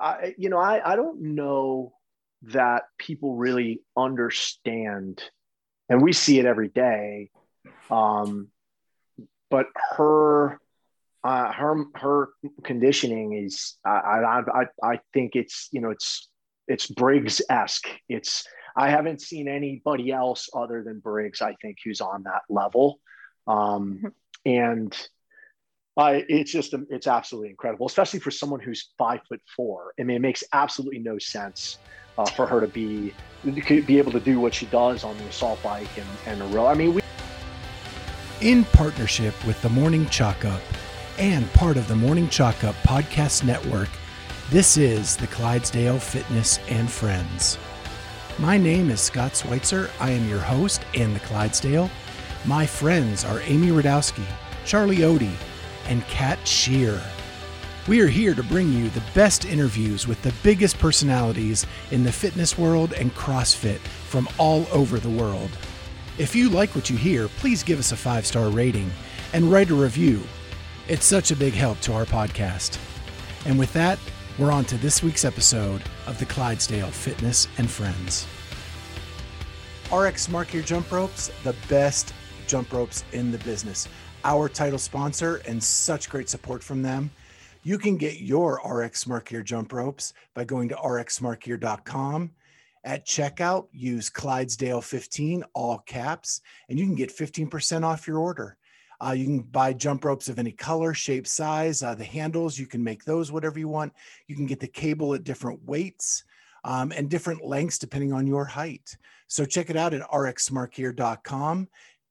I, you know, I, I don't know that people really understand, and we see it every day. Um, but her, uh, her, her conditioning is, I, I, I, I think it's, you know, it's, it's Briggs esque. It's, I haven't seen anybody else other than Briggs, I think, who's on that level. Um, mm-hmm. and uh, it's just it's absolutely incredible, especially for someone who's five foot four. I mean, it makes absolutely no sense uh, for her to be be able to do what she does on the assault bike and, and a row. I mean, we. In partnership with the Morning Chalk Up and part of the Morning Chalk Up podcast network, this is the Clydesdale Fitness and Friends. My name is Scott Schweitzer. I am your host and the Clydesdale. My friends are Amy Radowski, Charlie Odie, and Kat Shear. We are here to bring you the best interviews with the biggest personalities in the fitness world and CrossFit from all over the world. If you like what you hear, please give us a five star rating and write a review. It's such a big help to our podcast. And with that, we're on to this week's episode of the Clydesdale Fitness and Friends. RX Smart Gear Jump Ropes, the best jump ropes in the business our title sponsor and such great support from them. You can get your RX Smart Gear jump ropes by going to rxsmartgear.com. At checkout, use Clydesdale15, all caps, and you can get 15% off your order. Uh, you can buy jump ropes of any color, shape, size. Uh, the handles, you can make those whatever you want. You can get the cable at different weights um, and different lengths depending on your height. So check it out at rxsmartgear.com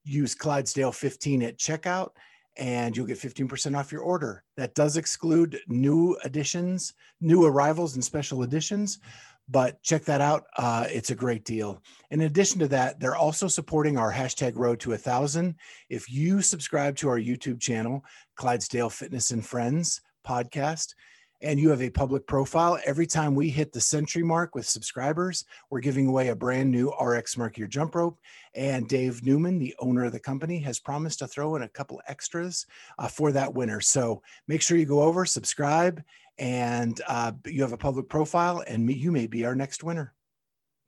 use Clydesdale 15 at checkout and you'll get 15% off your order. That does exclude new additions, new arrivals, and special editions, but check that out. Uh, it's a great deal. In addition to that, they're also supporting our hashtag road to a thousand. If you subscribe to our YouTube channel, Clydesdale Fitness and Friends podcast, and you have a public profile, every time we hit the century mark with subscribers, we're giving away a brand new RX Gear jump rope. And Dave Newman, the owner of the company, has promised to throw in a couple extras uh, for that winner. So make sure you go over, subscribe, and uh, you have a public profile, and you may be our next winner.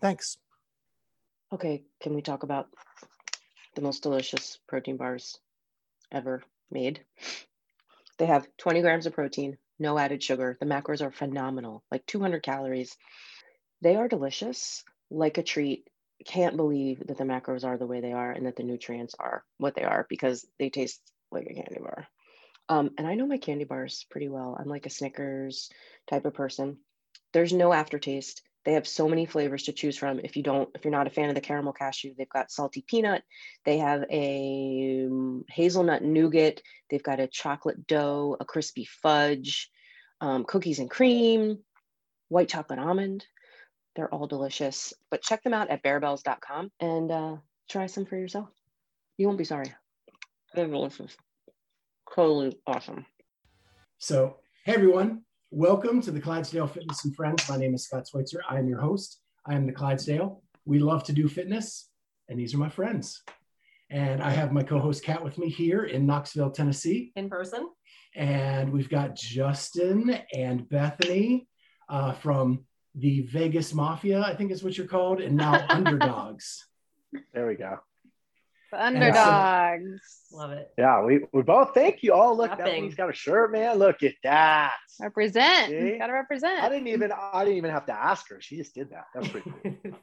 Thanks. Okay, can we talk about the most delicious protein bars ever made? They have 20 grams of protein, no added sugar. The macros are phenomenal, like 200 calories. They are delicious, like a treat. Can't believe that the macros are the way they are and that the nutrients are what they are because they taste like a candy bar. Um, and I know my candy bars pretty well. I'm like a Snickers type of person. There's no aftertaste. They have so many flavors to choose from. If you don't, if you're not a fan of the caramel cashew, they've got salty peanut. They have a um, hazelnut nougat. They've got a chocolate dough, a crispy fudge, um, cookies and cream, white chocolate almond. They're all delicious. But check them out at barebells.com and uh, try some for yourself. You won't be sorry. They're delicious. Totally awesome. So, hey everyone, Welcome to the Clydesdale Fitness and Friends. My name is Scott Schweitzer. I am your host. I am the Clydesdale. We love to do fitness, and these are my friends. And I have my co host Kat with me here in Knoxville, Tennessee. In person. And we've got Justin and Bethany uh, from the Vegas Mafia, I think is what you're called, and now Underdogs. There we go. The underdogs. Love it. Yeah, we, we both thank you. Oh, look, Nothing. that one's got a shirt, man. Look at that. Represent. Gotta represent. I didn't even I didn't even have to ask her. She just did that. That's pretty cool.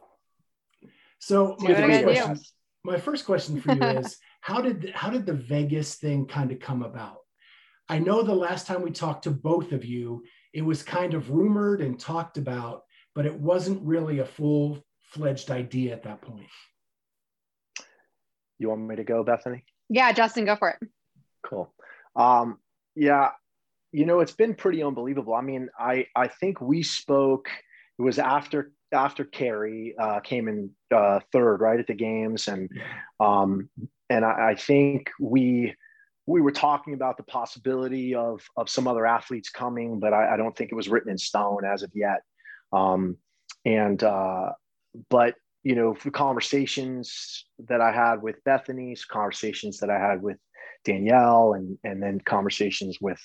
so my first, question, my first question for you is how did how did the Vegas thing kind of come about? I know the last time we talked to both of you, it was kind of rumored and talked about, but it wasn't really a full fledged idea at that point. You want me to go, Bethany? Yeah, Justin, go for it. Cool. Um, yeah, you know, it's been pretty unbelievable. I mean, I I think we spoke. It was after after Kari uh, came in uh, third, right at the games, and um, and I, I think we we were talking about the possibility of of some other athletes coming, but I, I don't think it was written in stone as of yet. Um, and uh, but you know, conversations that I had with Bethany's, conversations that I had with Danielle, and and then conversations with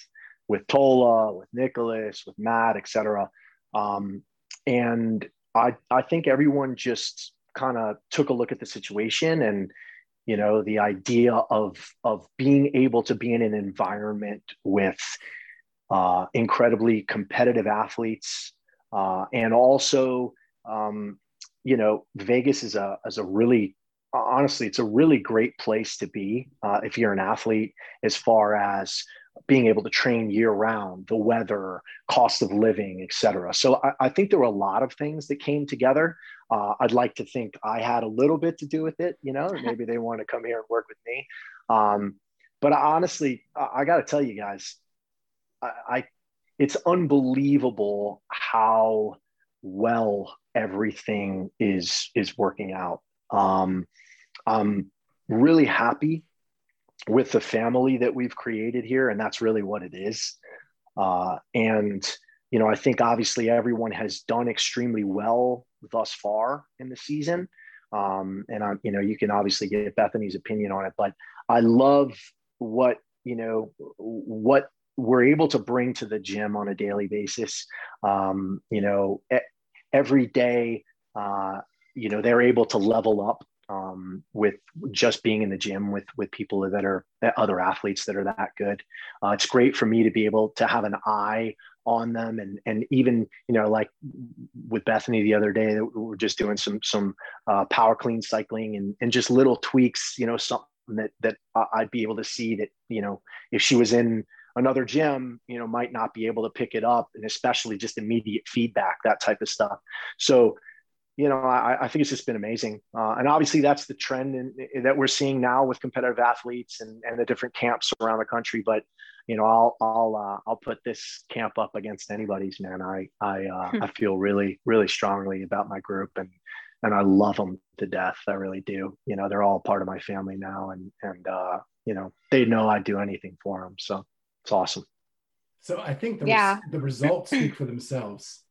with Tola, with Nicholas, with Matt, etc. Um, and I, I think everyone just kind of took a look at the situation and, you know, the idea of, of being able to be in an environment with uh, incredibly competitive athletes uh, and also, um, you know, Vegas is a, is a really honestly, it's a really great place to be uh, if you're an athlete, as far as being able to train year round, the weather, cost of living, et cetera. So I, I think there were a lot of things that came together. Uh, I'd like to think I had a little bit to do with it, you know, maybe they want to come here and work with me. Um, but honestly, I, I got to tell you guys, I, I, it's unbelievable how well everything is is working out. Um, I'm really happy with the family that we've created here, and that's really what it is. Uh, and you know, I think obviously everyone has done extremely well thus far in the season. Um, and I'm, you know, you can obviously get Bethany's opinion on it, but I love what you know what we're able to bring to the gym on a daily basis. Um, you know, every day, uh, you know, they're able to level up um, with just being in the gym with with people that are other athletes that are that good. Uh, it's great for me to be able to have an eye on them and and even you know like with Bethany the other day we were just doing some some uh, power clean cycling and and just little tweaks you know something that that I'd be able to see that you know if she was in another gym you know might not be able to pick it up and especially just immediate feedback that type of stuff so you know, I, I, think it's just been amazing. Uh, and obviously, that's the trend in, in, that we're seeing now with competitive athletes and, and the different camps around the country. But you know, I'll I'll uh, I'll put this camp up against anybody's. Man, I I uh, I feel really really strongly about my group and and I love them to death. I really do. You know, they're all part of my family now, and and uh, you know, they know I'd do anything for them. So it's awesome. So I think the, yeah. res- the results speak for themselves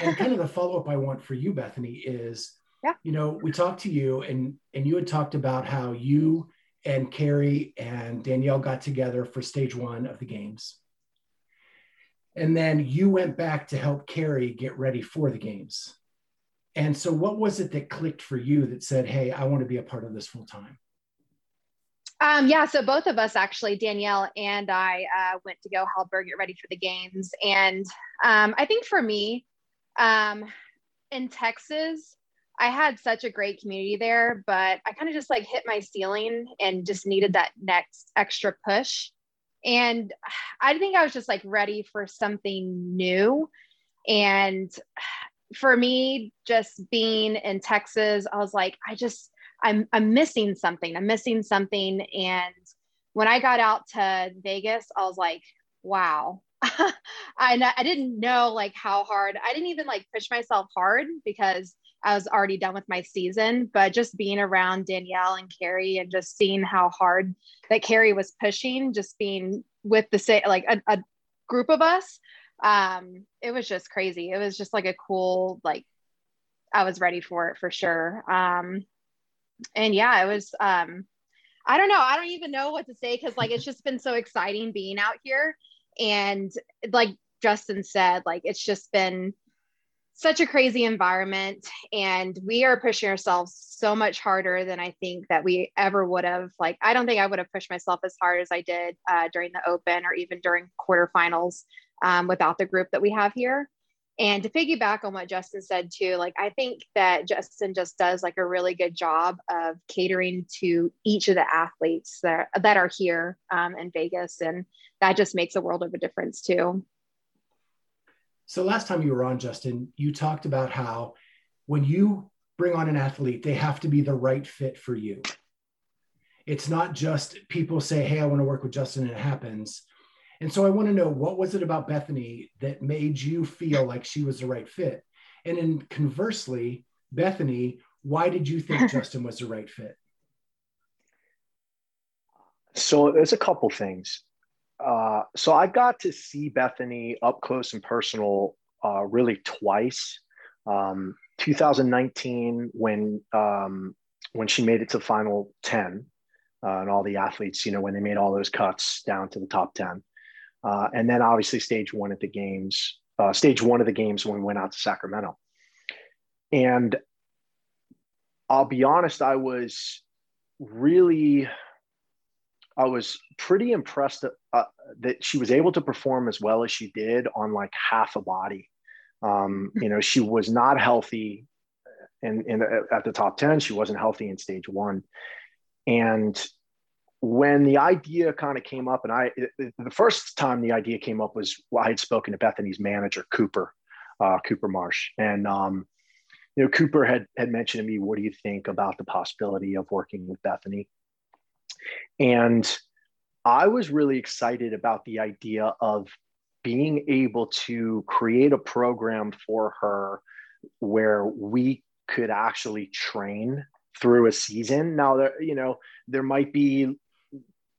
and kind of the follow up I want for you, Bethany, is yeah. you know, we talked to you and and you had talked about how you and Kari and Danielle got together for stage one of the games. And then you went back to help Kari get ready for the games. And so what was it that clicked for you that said, hey, I want to be a part of this full time? Um, yeah, so both of us actually, Danielle and I, uh, went to go help her get ready for the games. And um, I think for me, um, in Texas, I had such a great community there, but I kind of just like hit my ceiling and just needed that next extra push. And I think I was just like ready for something new. And for me, just being in Texas, I was like, I just, I'm, I'm missing something. I'm missing something. And when I got out to Vegas, I was like, wow, I, I didn't know like how hard I didn't even like push myself hard because I was already done with my season, but just being around Danielle and Kari and just seeing how hard that Kari was pushing, just being with the same like a, a group of us, um, it was just crazy. It was just like a cool like I was ready for it for sure. Um, and yeah, it was. Um, I don't know. I don't even know what to say because like it's just been so exciting being out here and like Justin said, like it's just been such a crazy environment and we are pushing ourselves so much harder than i think that we ever would have like i don't think i would have pushed myself as hard as i did uh, during the open or even during quarterfinals um, without the group that we have here and to piggyback on what justin said too like i think that justin just does like a really good job of catering to each of the athletes that, that are here um, in vegas and that just makes a world of a difference too. So last time you were on, Justin, you talked about how when you bring on an athlete, they have to be the right fit for you. It's not just people say, Hey, I want to work with Justin, and it happens. And so I want to know what was it about Bethany that made you feel like she was the right fit? And then conversely, Bethany, why did you think Justin was the right fit? So there's a couple things. Uh, so I got to see Bethany up close and personal uh, really twice. Um, 2019 when um, when she made it to final 10 uh, and all the athletes, you know, when they made all those cuts down to the top 10. Uh, and then obviously stage one at the games uh, stage one of the games when we went out to Sacramento. And I'll be honest, I was really, I was pretty impressed that, uh, that she was able to perform as well as she did on like half a body. Um, you know, she was not healthy in, in at the top 10. She wasn't healthy in stage one. And when the idea kind of came up, and I, the first time the idea came up was well, I had spoken to Bethany's manager, Cooper, uh, Cooper Marsh. And, um, you know, Cooper had, had mentioned to me, what do you think about the possibility of working with Bethany? And I was really excited about the idea of being able to create a program for her where we could actually train through a season. Now there, you know, there might be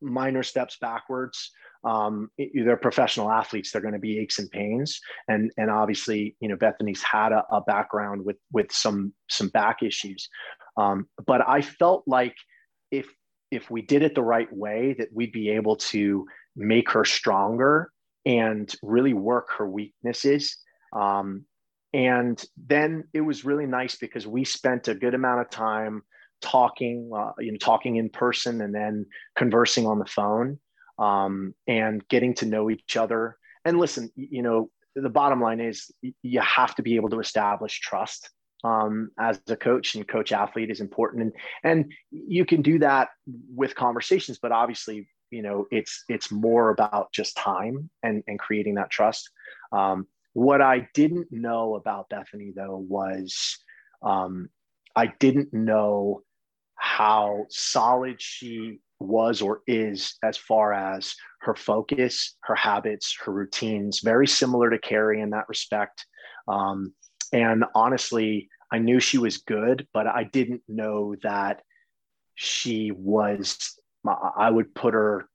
minor steps backwards. Um, they're professional athletes. They're going to be aches and pains, and and obviously, you know, Bethany's had a, a background with with some some back issues. Um, but I felt like if if we did it the right way, that we'd be able to make her stronger and really work her weaknesses. Um, and then it was really nice because we spent a good amount of time talking, uh, you know, talking in person and then conversing on the phone um, and getting to know each other. And listen, you know, the bottom line is you have to be able to establish trust um, as a coach and coach athlete is important. And, and you can do that with conversations, but obviously, you know, it's, it's more about just time and, and creating that trust. Um, what I didn't know about Bethany though was um, I didn't know how solid she was or is as far as her focus, her habits, her routines, very similar to Kari in that respect. Um, and honestly, I knew she was good, but I didn't know that she was, I would put her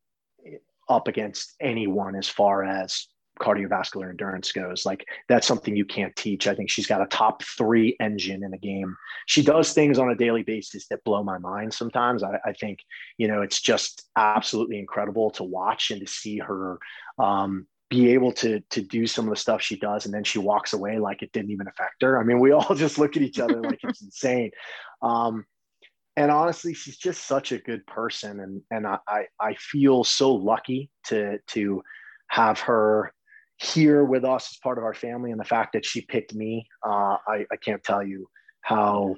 up against anyone as far as cardiovascular endurance goes. Like that's something you can't teach. I think she's got a top three engine in the game. She does things on a daily basis that blow my mind sometimes. I, I think, you know, it's just absolutely incredible to watch and to see her um, be able to to do some of the stuff she does and then she walks away like it didn't even affect her. I mean, we all just look at each other like it's insane. Um, and honestly, she's just such a good person. And and I I feel so lucky to to have her here with us as part of our family and the fact that she picked me uh, I, I can't tell you how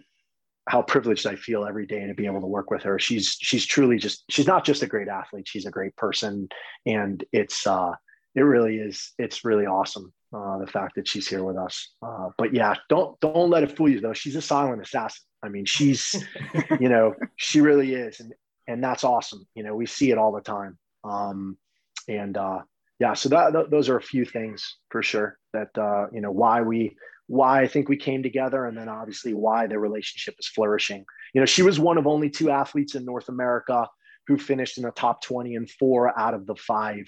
how privileged I feel every day to be able to work with her. She's she's truly just she's not just a great athlete, she's a great person. And it's uh it really is it's really awesome uh the fact that she's here with us. Uh but yeah, don't don't let it fool you though. She's a silent assassin. I mean, she's you know, she really is and and that's awesome. You know, we see it all the time. Um and uh yeah, so that, th- those are a few things for sure that uh, you know why we why I think we came together, and then obviously why the relationship is flourishing. You know, she was one of only two athletes in North America who finished in the top 20 and four out of the five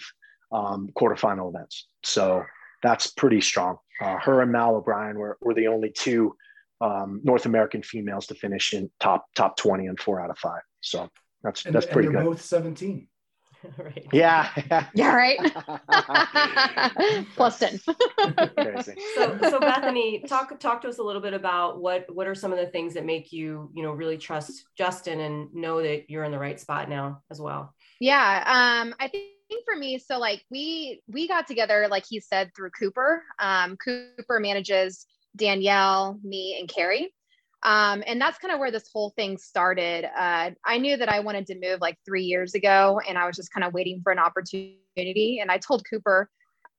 um, quarterfinal events. So that's pretty strong. Uh, her and Mal O'Brien were, were the only two um, North American females to finish in top top 20 and four out of five. So that's and, that's pretty good. Both 17. right. Yeah. Yeah, right. Plus 10. Crazy. So so Bethany, talk talk to us a little bit about what what are some of the things that make you, you know, really trust Justin and know that you're in the right spot now as well. Yeah. Um, I think for me, so like we we got together, like he said, through Cooper. Um, Cooper manages Danielle, me, and Kari. Um, and that's kind of where this whole thing started. Uh, I knew that I wanted to move like three years ago, and I was just kind of waiting for an opportunity. And I told Cooper,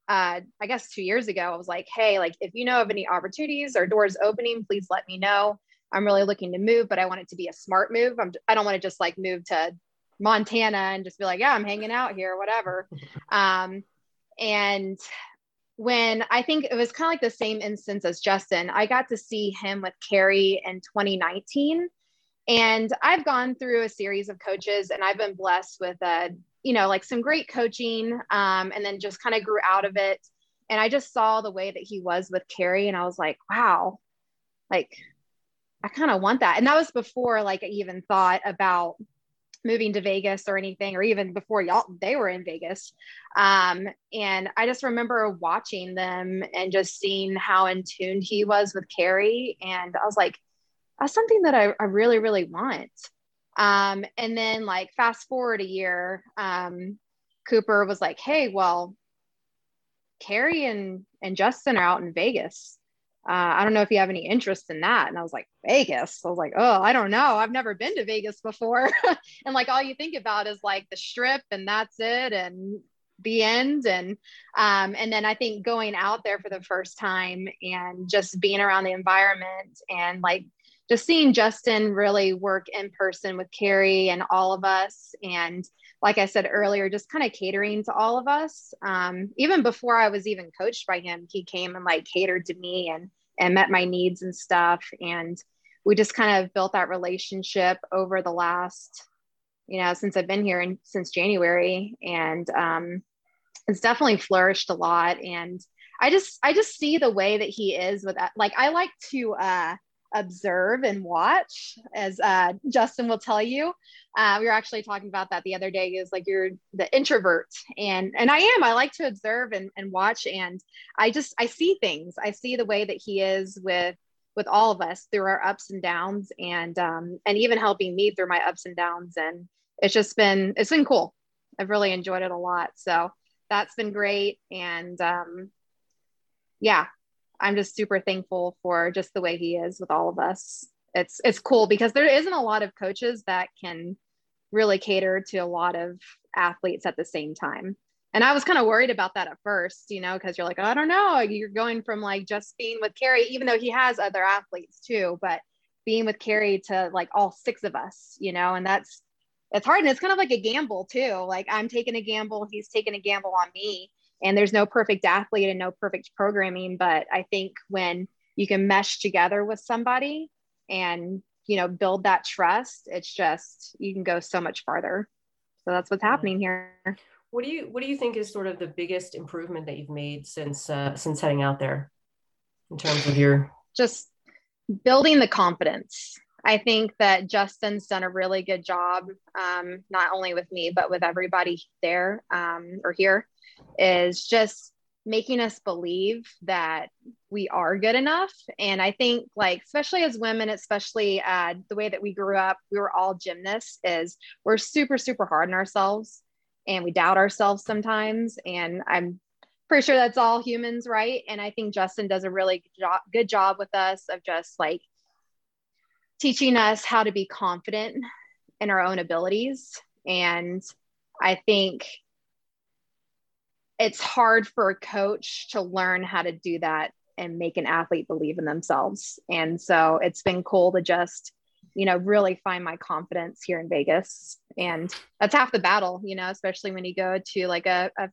uh, I guess two years ago, I was like, hey, like if you know of any opportunities or doors opening, please let me know. I'm really looking to move, but I want it to be a smart move. I'm, I don't want to just like move to Montana and just be like, yeah, I'm hanging out here, whatever. Um, and when I think it was kind of like the same instance as Justin, I got to see him with Kari in 2019. And I've gone through a series of coaches and I've been blessed with, a, you know, like some great coaching um, and then just kind of grew out of it. And I just saw the way that he was with Kari and I was like, wow, like I kind of want that. And that was before like I even thought about moving to Vegas or anything, or even before y'all they were in Vegas. Um, and I just remember watching them and just seeing how in tuned he was with Kari. And I was like, that's something that I, I really, really want. Um, and then like fast forward a year, um, Cooper was like, hey, well, Kari and, and Justin are out in Vegas. Uh, I don't know if you have any interest in that. And I was like, Vegas. I was like, oh, I don't know. I've never been to Vegas before. and like all you think about is like the strip and that's it and the end. And um, and then I think going out there for the first time and just being around the environment and like just seeing Justin really work in person with Kari and all of us. And like I said earlier, just kind of catering to all of us. Um, even before I was even coached by him, he came and like catered to me and and met my needs and stuff. And we just kind of built that relationship over the last, you know, since I've been here and since January. And um, it's definitely flourished a lot. And I just I just see the way that he is with that. Like I like to uh observe and watch, as uh, Justin will tell you. Uh, we were actually talking about that the other day. Is like you're the introvert, and and I am. I like to observe and, and watch, and I just I see things. I see the way that he is with with all of us through our ups and downs, and um, and even helping me through my ups and downs. And it's just been it's been cool. I've really enjoyed it a lot. So that's been great, and um, yeah, I'm just super thankful for just the way he is with all of us. It's it's cool because there isn't a lot of coaches that can really cater to a lot of athletes at the same time. And I was kind of worried about that at first, you know, because you're like, oh, I don't know, you're going from like just being with Kari, even though he has other athletes too, but being with Kari to like all six of us, you know, and that's it's hard and it's kind of like a gamble too. Like I'm taking a gamble, he's taking a gamble on me and there's no perfect athlete and no perfect programming but i think when you can mesh together with somebody and you know build that trust it's just you can go so much farther. So that's what's happening here. What do you what do you think is sort of the biggest improvement that you've made since uh, since heading out there in terms of your just building the confidence I think that Justin's done a really good job, um, not only with me, but with everybody there um, or here, is just making us believe that we are good enough. And I think, like, especially as women, especially uh, the way that we grew up, we were all gymnasts, is we're super, super hard on ourselves and we doubt ourselves sometimes. And I'm pretty sure that's all humans, right? And I think Justin does a really good job, good job with us of just like teaching us how to be confident in our own abilities. And I think it's hard for a coach to learn how to do that and make an athlete believe in themselves. And so it's been cool to just, you know, really find my confidence here in Vegas. And that's half the battle, you know, especially when you go to like a, a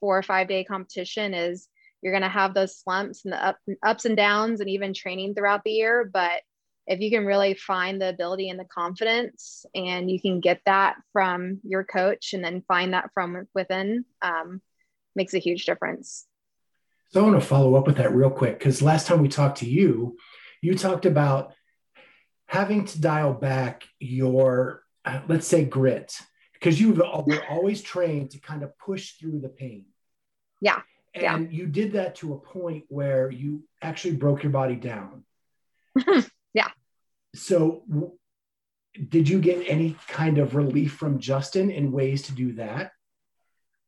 four or five day competition is you're going to have those slumps and the up, ups and downs and even training throughout the year. But if you can really find the ability and the confidence and you can get that from your coach and then find that from within um, makes a huge difference so i want to follow up with that real quick because last time we talked to you you talked about having to dial back your uh, let's say grit because you were always trained to kind of push through the pain yeah and yeah. you did that to a point where you actually broke your body down. So, did you get any kind of relief from Justin in ways to do that?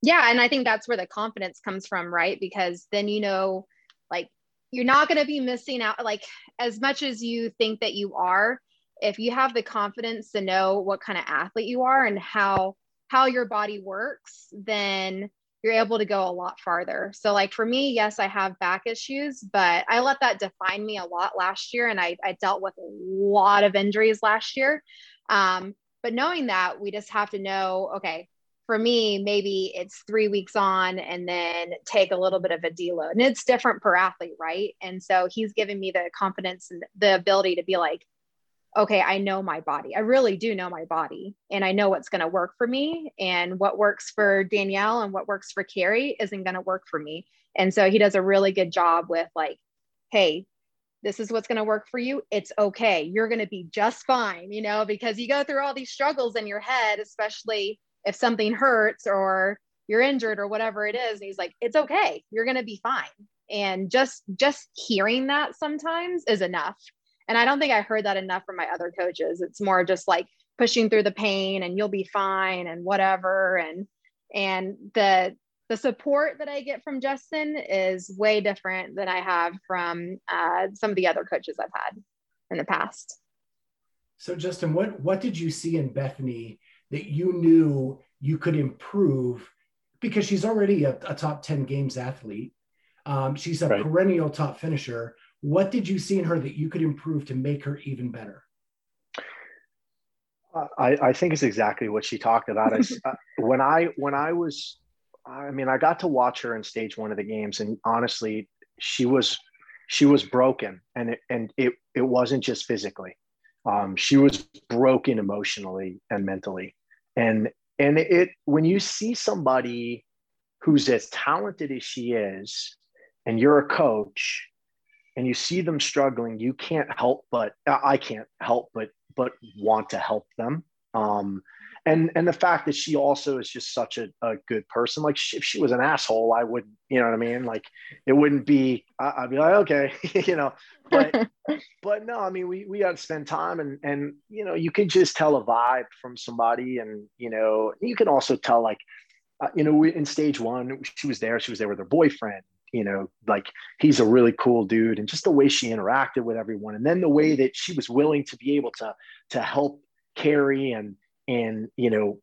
Yeah. And I think that's where the confidence comes from, right? Because then you know, like, you're not going to be missing out. Like, as much as you think that you are, if you have the confidence to know what kind of athlete you are and how how your body works then you're able to go a lot farther. So, like for me, yes, I have back issues, but I let that define me a lot last year. And I, I dealt with a lot of injuries last year. Um, but knowing that, we just have to know okay, for me, maybe it's three weeks on and then take a little bit of a deload. And it's different per athlete, right? And so he's giving me the confidence and the ability to be like, okay, I know my body. I really do know my body and I know what's going to work for me. And what works for Danielle and what works for Kari isn't going to work for me. And so he does a really good job with like, hey, this is what's going to work for you. It's okay. You're going to be just fine, you know, because you go through all these struggles in your head, especially if something hurts or you're injured or whatever it is. And he's like, it's okay. You're going to be fine. And just just hearing that sometimes is enough. And I don't think I heard that enough from my other coaches. It's more just like pushing through the pain and you'll be fine and whatever and and the the support that I get from Justin is way different than I have from uh, some of the other coaches I've had in the past. So, Justin, what what did you see in Bethany that you knew you could improve? Because she's already a, a top ten games athlete. Um, she's a right. perennial top finisher. What did you see in her that you could improve to make her even better? I, I think it's exactly what she talked about. I, uh, when I when I was I mean, I got to watch her in stage one of the games, and honestly, she was she was broken, and it and it it wasn't just physically. Um, she was broken emotionally and mentally, and and it when you see somebody who's as talented as she is, and you're a coach, and you see them struggling, you can't help but I can't help but but want to help them. Um, and and the fact that she also is just such a, a good person like she, if she was an asshole i would you know what i mean like it wouldn't be I, would be like okay you know but but no i mean we we got to spend time and and you know you can just tell a vibe from somebody and you know you can also tell like uh, you know we, in stage one she was there she was there with her boyfriend you know like he's a really cool dude and just the way she interacted with everyone and then the way that she was willing to be able to to help kari and and you know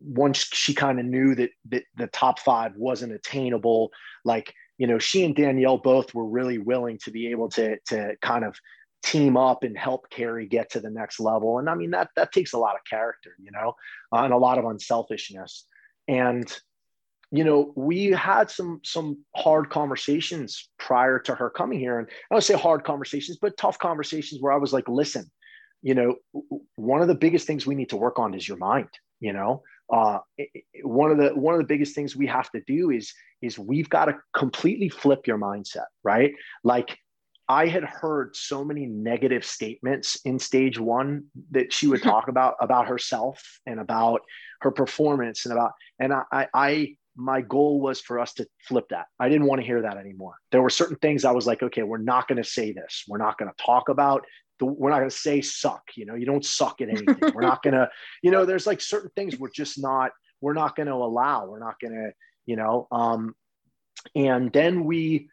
once she kind of knew that, that the top five wasn't attainable like you know she and danielle both were really willing to be able to to kind of team up and help kari get to the next level and i mean that that takes a lot of character you know and a lot of unselfishness and you know we had some some hard conversations prior to her coming here. And i don't say hard conversations but tough conversations where i was like listen you know one of the biggest things we need to work on is your mind you know? Uh, one of the one of the biggest things we have to do is is we've got to completely flip your mindset right? Like i had heard so many negative statements in stage one that she would talk about about herself and about her performance and about and i i my goal was for us to flip that. I didn't want to hear that anymore. There were certain things I was like, okay, we're not going to say this. We're not going to talk about the, we're not going to say suck you know you don't suck at anything we're not going to you know there's like certain things we're just not we're not going to allow we're not going to you know um and then we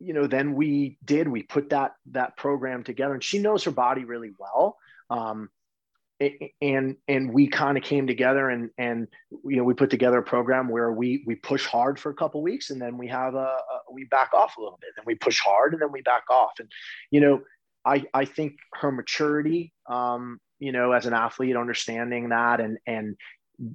you know then we did we put that that program together and she knows her body really well um and and we kind of came together and and you know we put together a program where we we push hard for a couple weeks and then we have a, a we back off a little bit and we push hard and then we back off and you know I, I think her maturity, um, you know, as an athlete, understanding that and, and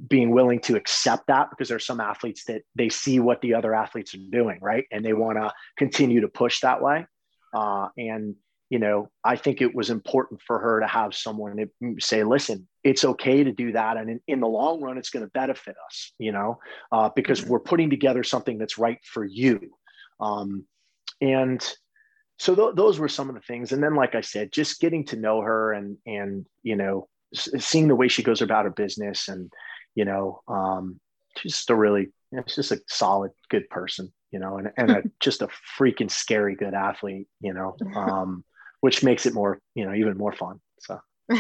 being willing to accept that because there's some athletes that they see what the other athletes are doing, right? And they want to continue to push that way. Uh, and, you know, I think it was important for her to have someone to say, listen, it's okay to do that. And in, in the long run, it's going to benefit us, you know, uh, because mm-hmm. we're putting together something that's right for you. Um, and, so th- those were some of the things and then like i said just getting to know her and and you know seeing the way she goes about her business and you know um just a really it's just a solid good person you know and, and a, just a freaking scary good athlete you know um which makes it more you know even more fun. So.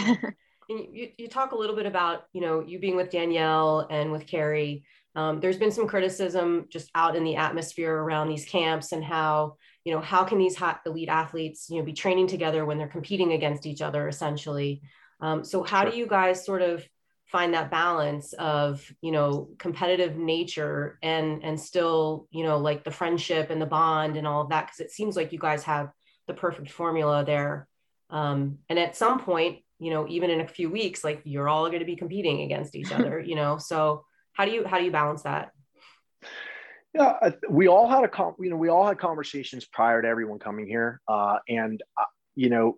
You, you talk a little bit about you know you being with danielle and with kari. Um, there's been some criticism just out in the atmosphere around these camps and how you know how can these hot elite athletes you know be training together when they're competing against each other essentially? Um, so how sure. do you guys sort of find that balance of you know competitive nature and and still you know like the friendship and the bond and all of that? Because it seems like you guys have the perfect formula there. Um, and at some point you know even in a few weeks like you're all going to be competing against each other you know? So how do you how do you balance that? Yeah, we all had a you know we all had conversations prior to everyone coming here, uh, and uh, you know,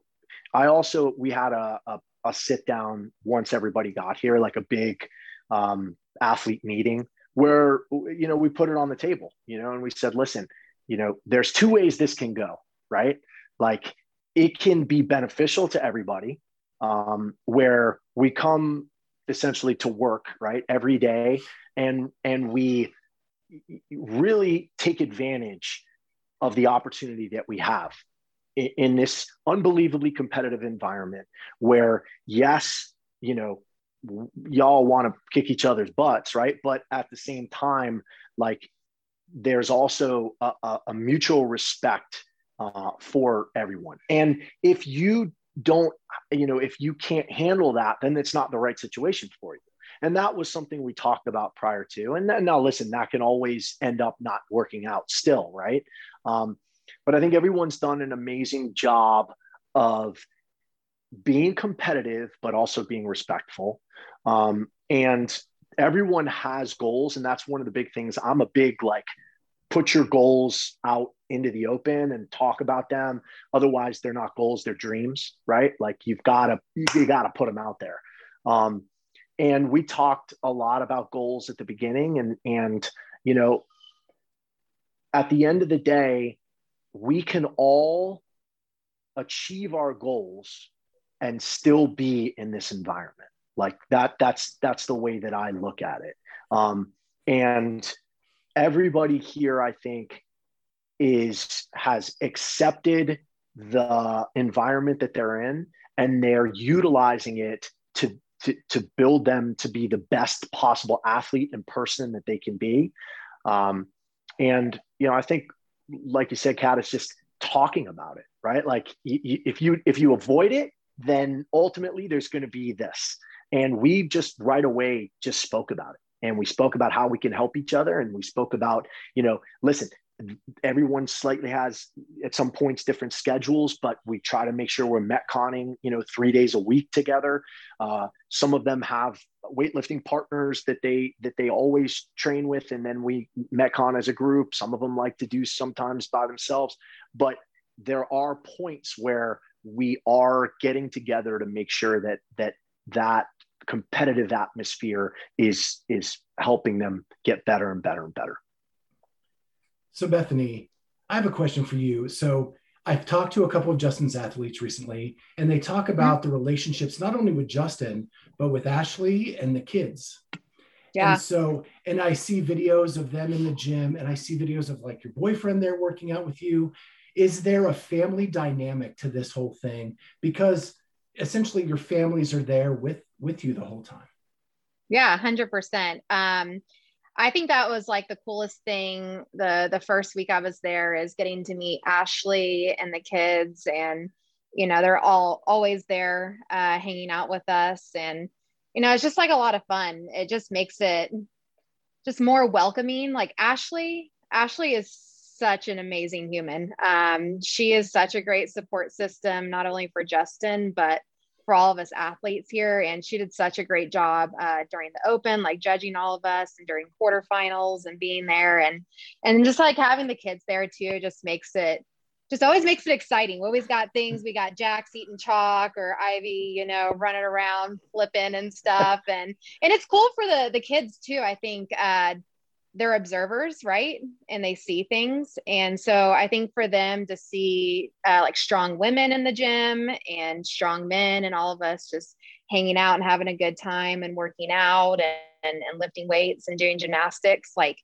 I also we had a, a, a sit down once everybody got here, like a big um, athlete meeting where you know we put it on the table, you know, and we said, listen, you know, there's two ways this can go, right? Like it can be beneficial to everybody um, where we come essentially to work right every day and and we really take advantage of the opportunity that we have in, in this unbelievably competitive environment where yes you know y'all want to kick each other's butts right? But at the same time like there's also a, a, a mutual respect uh, for everyone. And if you don't you know if you can't handle that then it's not the right situation for you. And that was something we talked about prior to. And then, now listen that can always end up not working out still right? Um, but i think everyone's done an amazing job of being competitive but also being respectful. Um, and everyone has goals and that's one of the big things. I'm a big like put your goals out into the open and talk about them. Otherwise, they're not goals; they're dreams, right? Like you've got to you got to put them out there. Um, and we talked a lot about goals at the beginning, and and you know, at the end of the day, we can all achieve our goals and still be in this environment. Like that. That's that's the way that I look at it. Um, and everybody here, I think, is has accepted the environment that they're in and they're utilizing it to, to, to build them to be the best possible athlete and person that they can be. Um, and, you know, I think, like you said, Kat, it's just talking about it, right? Like if you, if you avoid it, then ultimately there's going to be this. And we just right away just spoke about it and we spoke about how we can help each other and we spoke about you know listen everyone slightly has at some points different schedules but we try to make sure we're metconning you know three days a week together uh, some of them have weightlifting partners that they that they always train with and then we metcon as a group some of them like to do sometimes by themselves but there are points where we are getting together to make sure that that that competitive atmosphere is is helping them get better and better and better. So Bethany, I have a question for you. So I've talked to a couple of Justin's athletes recently, and they talk about mm-hmm. the relationships not only with Justin but with Ashley and the kids. Yeah. And so, and I see videos of them in the gym, and I see videos of like your boyfriend there working out with you. Is there a family dynamic to this whole thing? Because essentially your families are there with with you the whole time yeah 100% um i think that was like the coolest thing the the first week i was there is getting to meet ashley and the kids and you know they're all always there uh, hanging out with us. And you know it's just like a lot of fun. It just makes it just more welcoming. Like ashley ashley is such an amazing human. Um, she is such a great support system, not only for Justin, but for all of us athletes here. And she did such a great job uh, during the open, like judging all of us and during quarterfinals and being there and, and just like having the kids there too, just makes it, just always makes it exciting. We always got things. We got Jax eating chalk or Ivy, you know, running around flipping and stuff. And, and it's cool for the, the kids too. I think, uh, they're observers, right? And they see things. And so I think for them to see uh, like strong women in the gym and strong men and all of us just hanging out and having a good time and working out and, and, lifting weights and doing gymnastics, like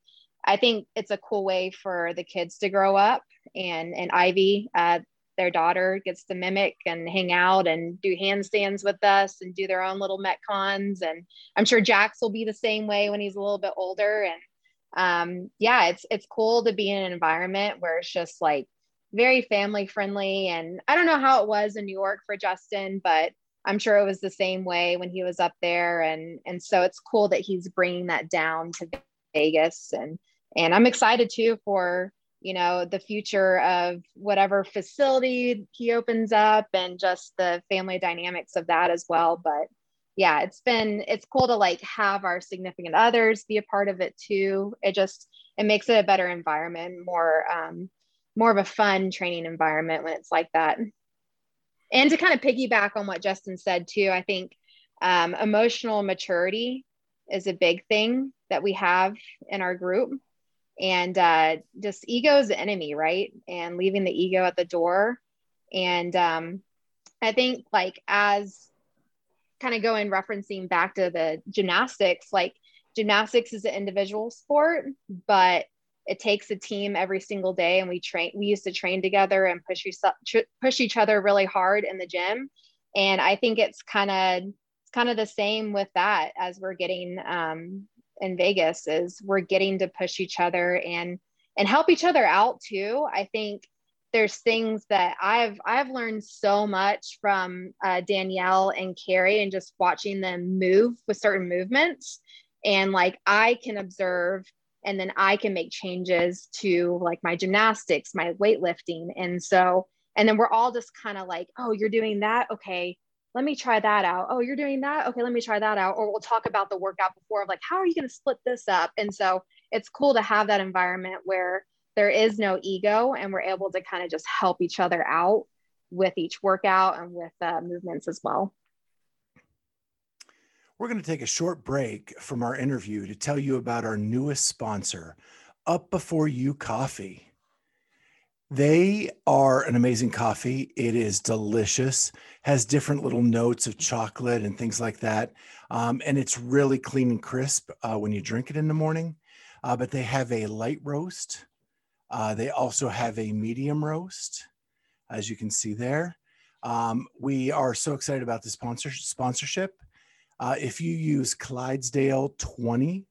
I think it's a cool way for the kids to grow up. And, and Ivy, uh, their daughter gets to mimic and hang out and do handstands with us and do their own little metcons and i'm sure jax will be the same way when he's a little bit older and um, yeah, it's it's cool to be in an environment where it's just like very family friendly. And I don't know how it was in New York for Justin, but I'm sure it was the same way when he was up there. And and so it's cool that he's bringing that down to Vegas. And and I'm excited too for you know the future of whatever facility he opens up and just the family dynamics of that as well. But yeah, it's been it's cool to like have our significant others be a part of it too. It just it makes it a better environment, more um, more of a fun training environment when it's like that. And to kind of piggyback on what Justin said too, I think um, emotional maturity is a big thing that we have in our group. And uh, just ego is the enemy, right? And leaving the ego at the door And um, I think like as kind of going referencing back to the gymnastics, like gymnastics is an individual sport, but it takes a team every single day and we train we used to train together and push push each other really hard in the gym. And i think it's kind of it's kind of the same with that as we're getting um, in vegas is we're getting to push each other and and help each other out too. I think there's things that i've i've learned so much from uh, danielle and kari and just watching them move with certain movements and like i can observe and then I can make changes to like my gymnastics, my weightlifting. And so, and then we're all just kind of like, oh, you're doing that. Okay, let me try that out. Oh, you're doing that. Okay, let me try that out. Or we'll talk about the workout before of like, how are you going to split this up? And so it's cool to have that environment where there is no ego and we're able to kind of just help each other out with each workout and with uh, movements as well. We're going to take a short break from our interview to tell you about our newest sponsor, Up Before You Coffee. They are an amazing coffee. It is delicious, has different little notes of chocolate and things like that. Um, and it's really clean and crisp uh, when you drink it in the morning. Uh, but they have a light roast. Uh, they also have a medium roast, as you can see there. Um, we are so excited about the sponsor- sponsorship. Uh, if you use Clydesdale 20,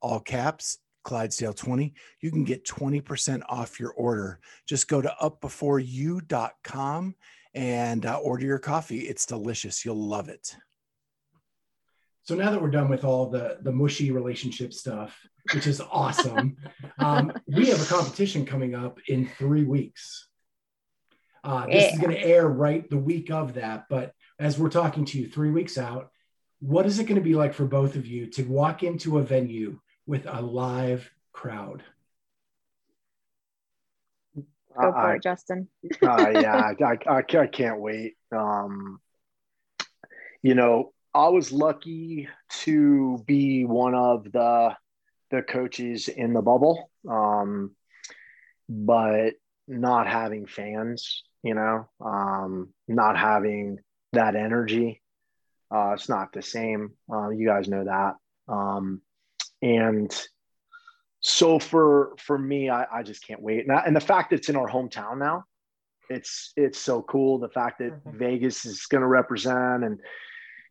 all caps, Clydesdale 20, you can get 20% off your order. Just go to upbeforeyou.com and uh, order your coffee. It's delicious. You'll love it. So now that we're done with all the the mushy relationship stuff, which is awesome, um, we have a competition coming up in three weeks. Uh, this yeah. is going to air right the week of that, but as we're talking to you, three weeks out, what is it going to be like for both of you to walk into a venue with a live crowd? Go for I, it, Justin. uh, yeah, I, I, I, can't wait. Um, you know, I was lucky to be one of the the coaches in the bubble, um, but not having fans, you know, um, not having that energy uh, it's not the same. Uh, you guys know that. Um, and so for for me, I, I just can't wait. And, I, and the fact that it's in our hometown now, it's it's so cool. The fact that mm-hmm. Vegas is going to represent, and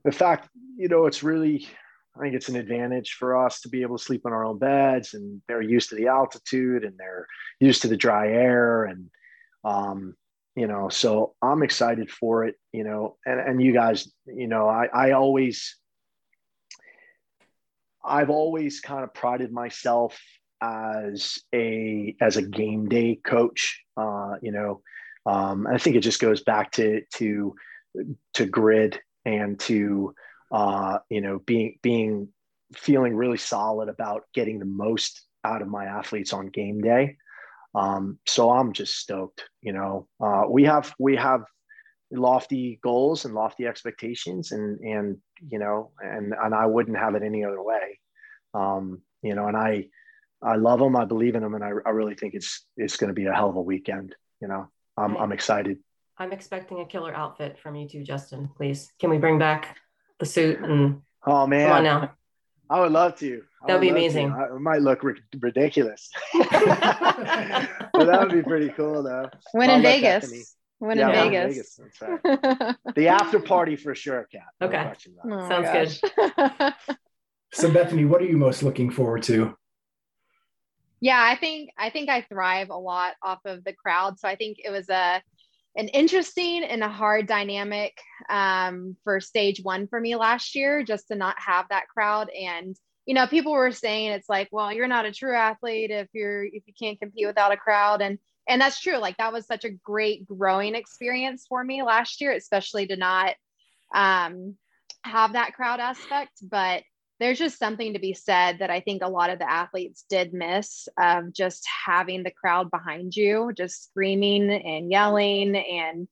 the fact you know it's really, I think it's an advantage for us to be able to sleep on our own beds, and they're used to the altitude, and they're used to the dry air, and um, you know so i'm excited for it you know and and you guys you know i i always i've always kind of prided myself as a as a game day coach uh you know um i think it just goes back to to to grid and to uh you know being being feeling really solid about getting the most out of my athletes on game day um, so I'm just stoked. You know, uh, we have we have lofty goals and lofty expectations, and and you know, and and I wouldn't have it any other way. Um, you know, and I I love them. I believe in them, and I, I really think it's it's going to be a hell of a weekend. You know, I'm I'm excited. I'm expecting a killer outfit from you too, Justin. Please, can we bring back the suit and? Oh man! Come on now. I would love to. That would be amazing. it might look ridiculous, but that would be pretty cool, though. When oh, in Vegas. When yeah, in Vegas. Vegas. Right. the after party for sure, Kat. okay. Oh Sounds good. so, Bethany, what are you most looking forward to? Yeah, I think I think I thrive a lot off of the crowd. So I think it was a an interesting and a hard dynamic um, for stage one for me last year, just to not have that crowd. And you know, people were saying it's like, well, you're not a true athlete if you're if you can't compete without a crowd. And and that's true. Like that was such a great growing experience for me last year, especially to not um, have that crowd aspect. But there's just something to be said that I think a lot of the athletes did miss of just having the crowd behind you, just screaming and yelling, and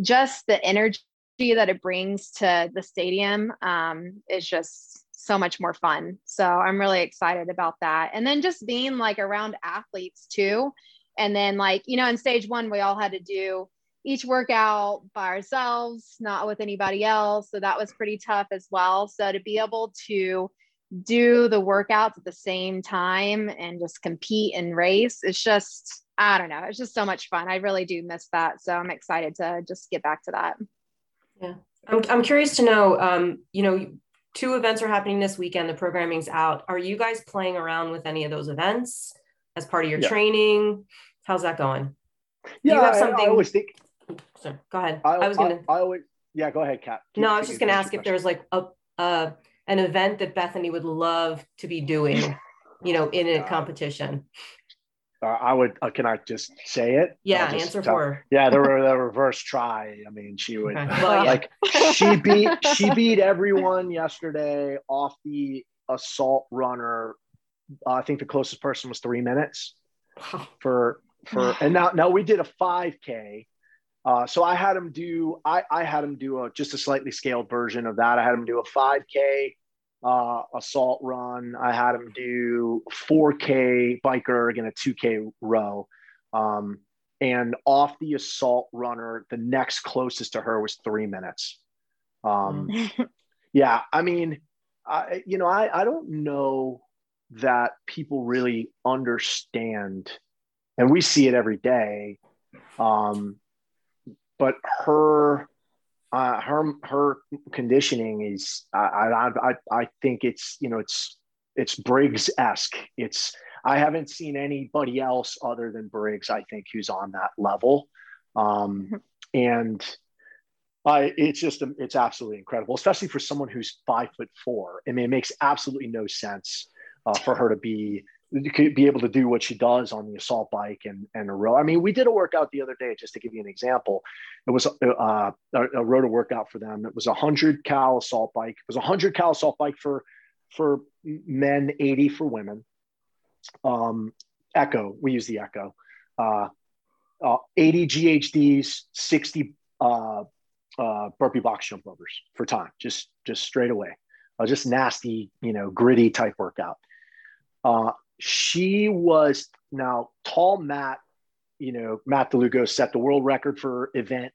just the energy that it brings to the stadium um, is just so much more fun. So I'm really excited about that. And then just being like around athletes too. And then, like, you know, in stage one, we all had to do each workout by ourselves, not with anybody else. So that was pretty tough as well. So to be able to do the workouts at the same time and just compete and race, it's just, I don't know, it's just so much fun. I really do miss that. So I'm excited to just get back to that. Yeah. I'm, I'm curious to know, um, you know, two events are happening this weekend. The programming's out. Are you guys playing around with any of those events as part of your yeah. training? How's that going? Yeah, you have something? I, I always think. Sorry, go ahead. I, I was gonna. I, I, always. Yeah, go ahead, Kat. no, I was just gonna ask if there's like a uh, an event that Bethany would love to be doing, you know, in a competition. Uh, I would. Uh, can I just say it? Yeah, answer tell, for her. Yeah, the, the reverse tri. I mean, she would okay. well, like yeah. she beat she beat everyone yesterday off the assault runner. Uh, I think the closest person was three minutes for for and now now we did a 5k uh, so i had him do i i had him do a just a slightly scaled version of that. I had him do a 5k uh, assault run. I had him do 4k biker again a 2k row. Um, and off the assault runner the next closest to her was three minutes. Um, yeah i mean I, you know I, I don't know that people really understand and we see it every day. Um, but her, uh, her, her conditioning is, I, I, I, I think it's, you know, it's, it's Briggs esque. It's, I haven't seen anybody else other than Briggs, I think, who's on that level. Um, mm-hmm. and I, it's just, it's absolutely incredible, especially for someone who's five foot four. I mean, it makes absolutely no sense uh, for her to be be able to do what she does on the assault bike and, and a row. I mean, we did a workout the other day, just to give you an example. It was uh, a, a rotor workout for them. It was a hundred cal assault bike. It was a hundred cal assault bike for, for men, 80 for women. Um, Echo, we use the Echo, uh, uh, 80 GHDs, 60 uh, uh, burpee box jump overs for time, just, just straight away. Uh, just nasty, you know, gritty type workout. Uh, she was now tall Matt, you know, Matt DeLugo set the world record for event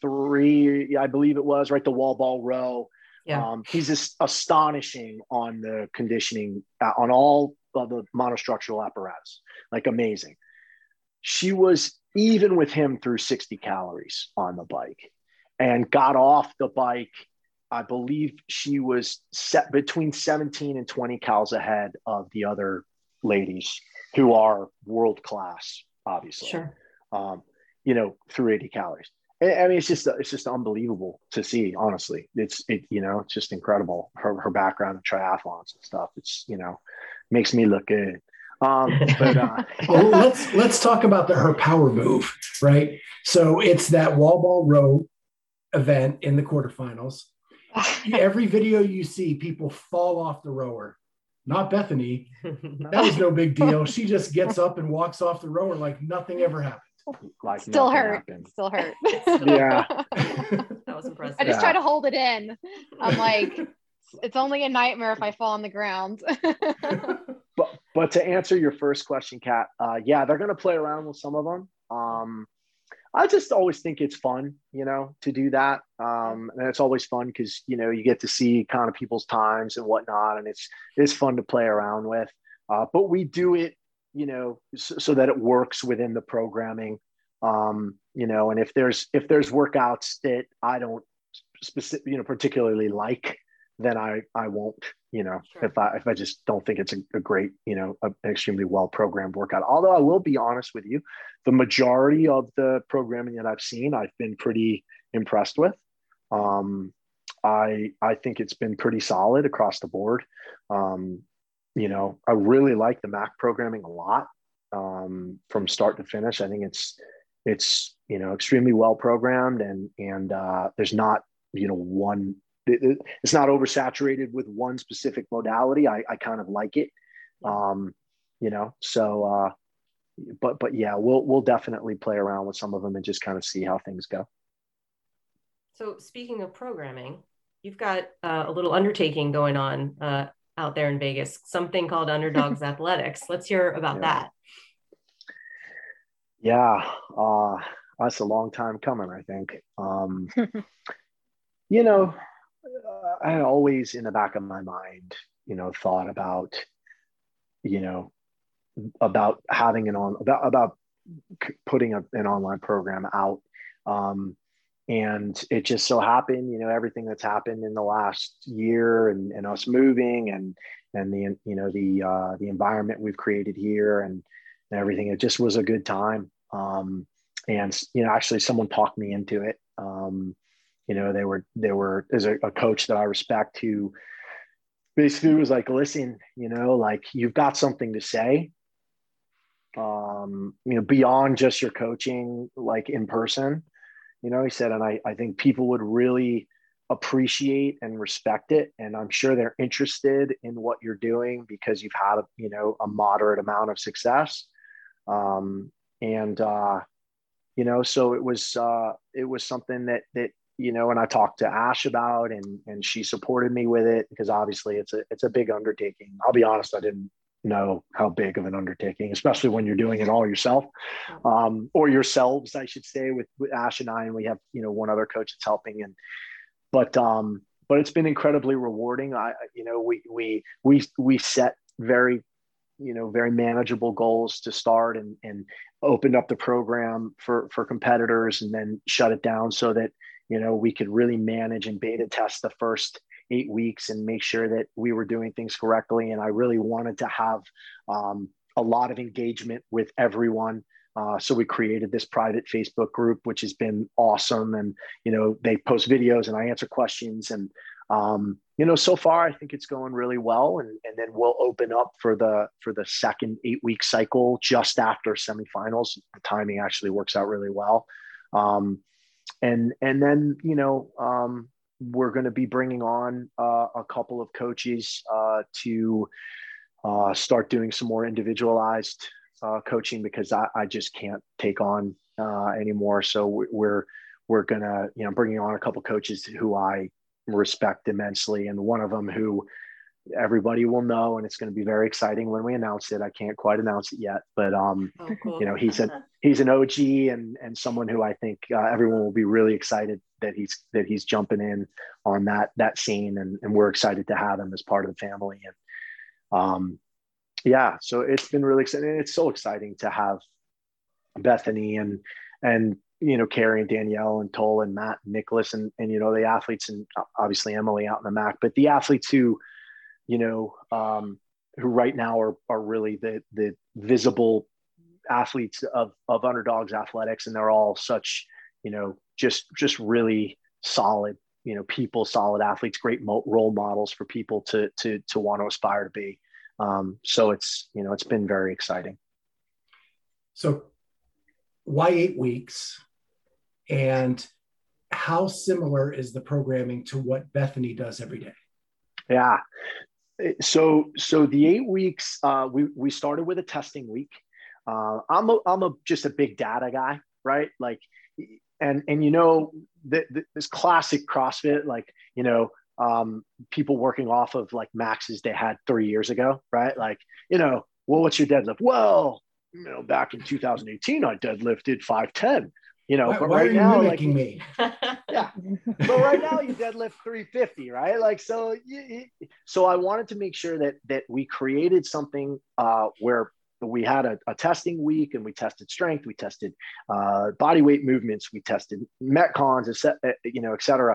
three, I believe it was, right? The wall ball row. Yeah. Um, he's just astonishing on the conditioning, uh, on all of the monostructural apparatus, like amazing. She was even with him through 60 calories on the bike and got off the bike. I believe she was set between 17 and 20 cals ahead of the other ladies who are world class, obviously. Sure. Um, you know, through 80 calories. I mean, it's just it's just unbelievable to see. Honestly, it's it you know it's just incredible. Her her background in triathlons and stuff. It's you know makes me look good. Um, but uh, well, let's let's talk about the her power move, right? So it's that wall ball row event in the quarterfinals. Every video you see, people fall off the rower not Bethany. That was no big deal. She just gets up and walks off the rower like nothing ever happened. Like still hurt. Happened. Still hurt. yeah. that was impressive. I just yeah. try to hold it in. I'm like, it's only a nightmare if I fall on the ground. but but to answer your first question, Kat, uh, yeah, they're gonna play around with some of them. Um, I just always think it's fun, you know, to do that. Um, and it's always fun because you know you get to see kind of people's times and whatnot, and it's it's fun to play around with. Uh, but we do it, you know, so, so, that it works within the programming. Um, you know, and if there's if there's workouts that I don't specific, you know, particularly like, then I I won't you know sure. if I if I just don't think it's a, a great you know a, an extremely well programmed workout. Although I will be honest with you, the majority of the programming that I've seen, I've been pretty impressed with. Um, I I think it's been pretty solid across the board. Um, you know, I really like the Mac programming a lot um, from start to finish. I think it's it's you know extremely well programmed and and uh, there's not you know one it's not oversaturated with one specific modality. I, I kind of like it. Um, you know, so, uh, but, but yeah, we'll, we'll definitely play around with some of them and just kind of see how things go. So speaking of programming, you've got uh, a little undertaking going on uh, out there in Vegas, something called Underdogs Athletics. Let's hear about yeah. that. Yeah. Uh, that's a long time coming, I think. Um, you know, I always in the back of my mind, you know, thought about, you know, about having an on about about putting a, an online program out. Um, and it just so happened, you know, everything that's happened in the last year and, and us moving and and the you know the uh, the environment we've created here and, and everything. It just was a good time. Um, and you know, actually, someone talked me into it. Um, you know, they were they were as a, a coach that I respect who basically was like, listen, you know, like you've got something to say. Um, you know, beyond just your coaching, like in person you know he said and i, I think people would really appreciate and respect it and i'm sure they're interested in what you're doing because you've had you know a moderate amount of success um, and uh, you know so it was uh, it was something that that you know and i talked to ash about and and she supported me with it because obviously it's a it's a big undertaking i'll be honest i didn't know how big of an undertaking, especially when you're doing it all yourself, um, or yourselves, I should say, with, with Ash and I, and we have you know one other coach that's helping. And but um, but it's been incredibly rewarding. I you know we we we we set very you know very manageable goals to start and and opened up the program for for competitors and then shut it down so that you know we could really manage and beta test the first eight weeks and make sure that we were doing things correctly. And I really wanted to have um, a lot of engagement with everyone. Uh, so we created this private Facebook group, which has been awesome. And you know, they post videos and I answer questions. And um, you know, so far I think it's going really well. And, and then we'll open up for the for the second eight week cycle just after semifinals. The timing actually works out really well. Um, and and then you know um, we're going to be bringing on uh, a couple of coaches uh, to uh, start doing some more individualized uh, coaching because I, I, just can't take on uh, anymore. So we're we're gonna you know bringing on a couple coaches who I respect immensely, and one of them who everybody will know and it's going to be very exciting. When we announce it i can't quite announce it yet but um oh, cool. you know he's a he's an og and and someone who i think uh, everyone will be really excited that he's that he's jumping in on that that scene and, and we're excited to have him as part of the family. And um yeah so it's been really exciting it's so exciting to have bethany and and you know kari and danielle and tola and matt and nicholas and and you know the athletes and obviously emily out in the mac but the athletes who you know, um, who right now are, are really the, the visible athletes of, of underdogs athletics. And they're all such, you know, just, just really solid, you know, people, solid athletes, great mo- role models for people to, to, to want to aspire to be. Um, so it's, you know, it's been very exciting. So why eight weeks and how similar is the programming to what Bethany does every day? Yeah so so the eight weeks uh, we we started with a testing week. Uh, I'm a, I'm a just a big data guy, right? Like, and and you know the, the, this classic CrossFit, like you know um, people working off of like maxes they had three years ago, right? Like you know, well, what's your deadlift? Well, you know, back in 2018, I deadlifted 510 you know, why, but why right now, like, me? yeah, but right now you deadlift 350, right? Like, so, so I wanted to make sure that that we created something uh, where we had a, a, testing week and we tested strength, we tested uh, body weight movements, we tested metcons, you know, et cetera,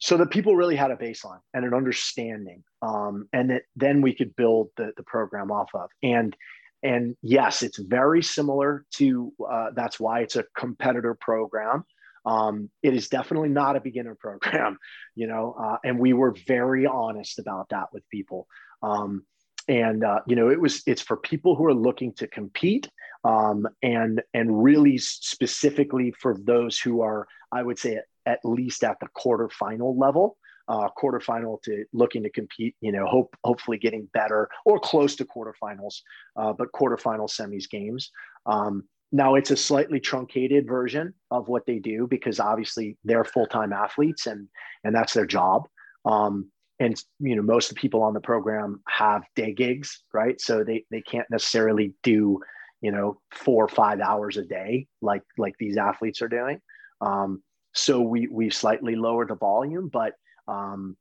so that people really had a baseline and an understanding, um, and that then we could build the the program off of. And and yes, it's very similar to uh, that's why it's a competitor program. Um, it is definitely not a beginner program, you know, uh, and we were very honest about that with people. Um, and uh, you know, it was it's for people who are looking to compete, um, and and really specifically for those who are, I would say, at, at least at the quarterfinal level uh, quarterfinal to looking to compete. You know, hope hopefully getting better or close to quarterfinals, uh, but quarterfinal semis games. Um, now it's a slightly truncated version of what they do because obviously they're full time athletes and and that's their job. Um, and you know most of the people on the program have day gigs, right? So they they can't necessarily do you know, four or five hours a day, like like these athletes are doing. Um, so we we've slightly lowered the volume, but um,